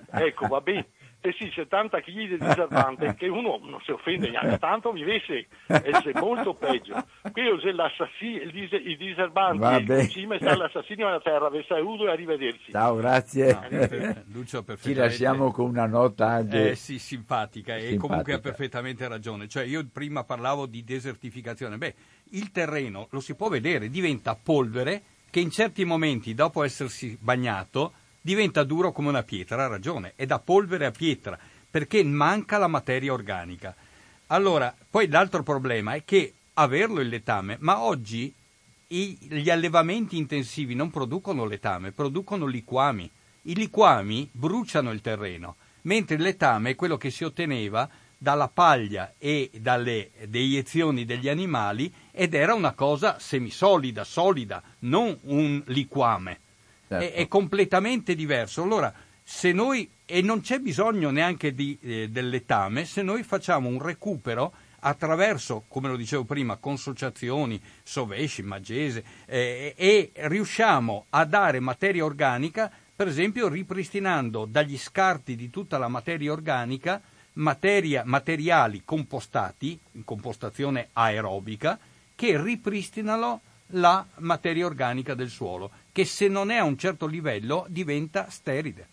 [LAUGHS] Ecco, va bene e sì, 70 kg di diserbante, che uno non si offende neanche tanto, vivesse è molto peggio. Qui c'è l'assassino, il, dis- il diserbante, il concime sta l'assassino della terra, vi saluto e arrivederci. Ciao, grazie. No, Lucio, Ci lasciamo con una nota anche... Eh, sì, simpatica, simpatica, e comunque ha perfettamente ragione. Cioè, io prima parlavo di desertificazione. Beh, il terreno, lo si può vedere, diventa polvere che in certi momenti, dopo essersi bagnato, diventa duro come una pietra, ha ragione, è da polvere a pietra, perché manca la materia organica. Allora, poi l'altro problema è che averlo il letame, ma oggi i, gli allevamenti intensivi non producono letame, producono liquami. I liquami bruciano il terreno, mentre il letame è quello che si otteneva dalla paglia e dalle deiezioni degli animali ed era una cosa semisolida, solida, non un liquame certo. è, è, completamente diverso. Allora, se noi, e non c'è bisogno neanche di, eh, del letame, se noi facciamo un recupero attraverso, come lo dicevo prima, consociazioni, sovesci, magese, eh, e riusciamo a dare materia organica, per esempio ripristinando dagli scarti di tutta la materia organica materia, materiali compostati, in compostazione aerobica, che ripristinano la materia organica del suolo che se non è a un certo livello diventa sterile.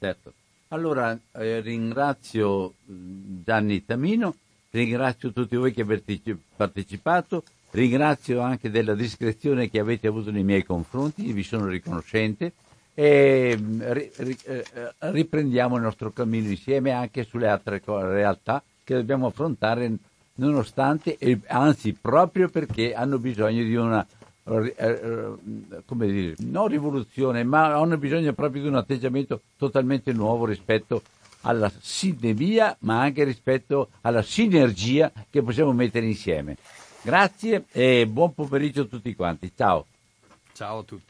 Certo. Allora eh, ringrazio Gianni Tamino, ringrazio tutti voi che avete partecipato, ringrazio anche della discrezione che avete avuto nei miei confronti, vi sono riconoscente e ri, eh, riprendiamo il nostro cammino insieme anche sulle altre realtà che dobbiamo affrontare nonostante, anzi proprio perché hanno bisogno di una, eh, eh, come dire, non rivoluzione, ma hanno bisogno proprio di un atteggiamento totalmente nuovo rispetto alla sinergia, ma anche rispetto alla sinergia che possiamo mettere insieme. Grazie e buon pomeriggio a tutti quanti. Ciao. Ciao a tutti.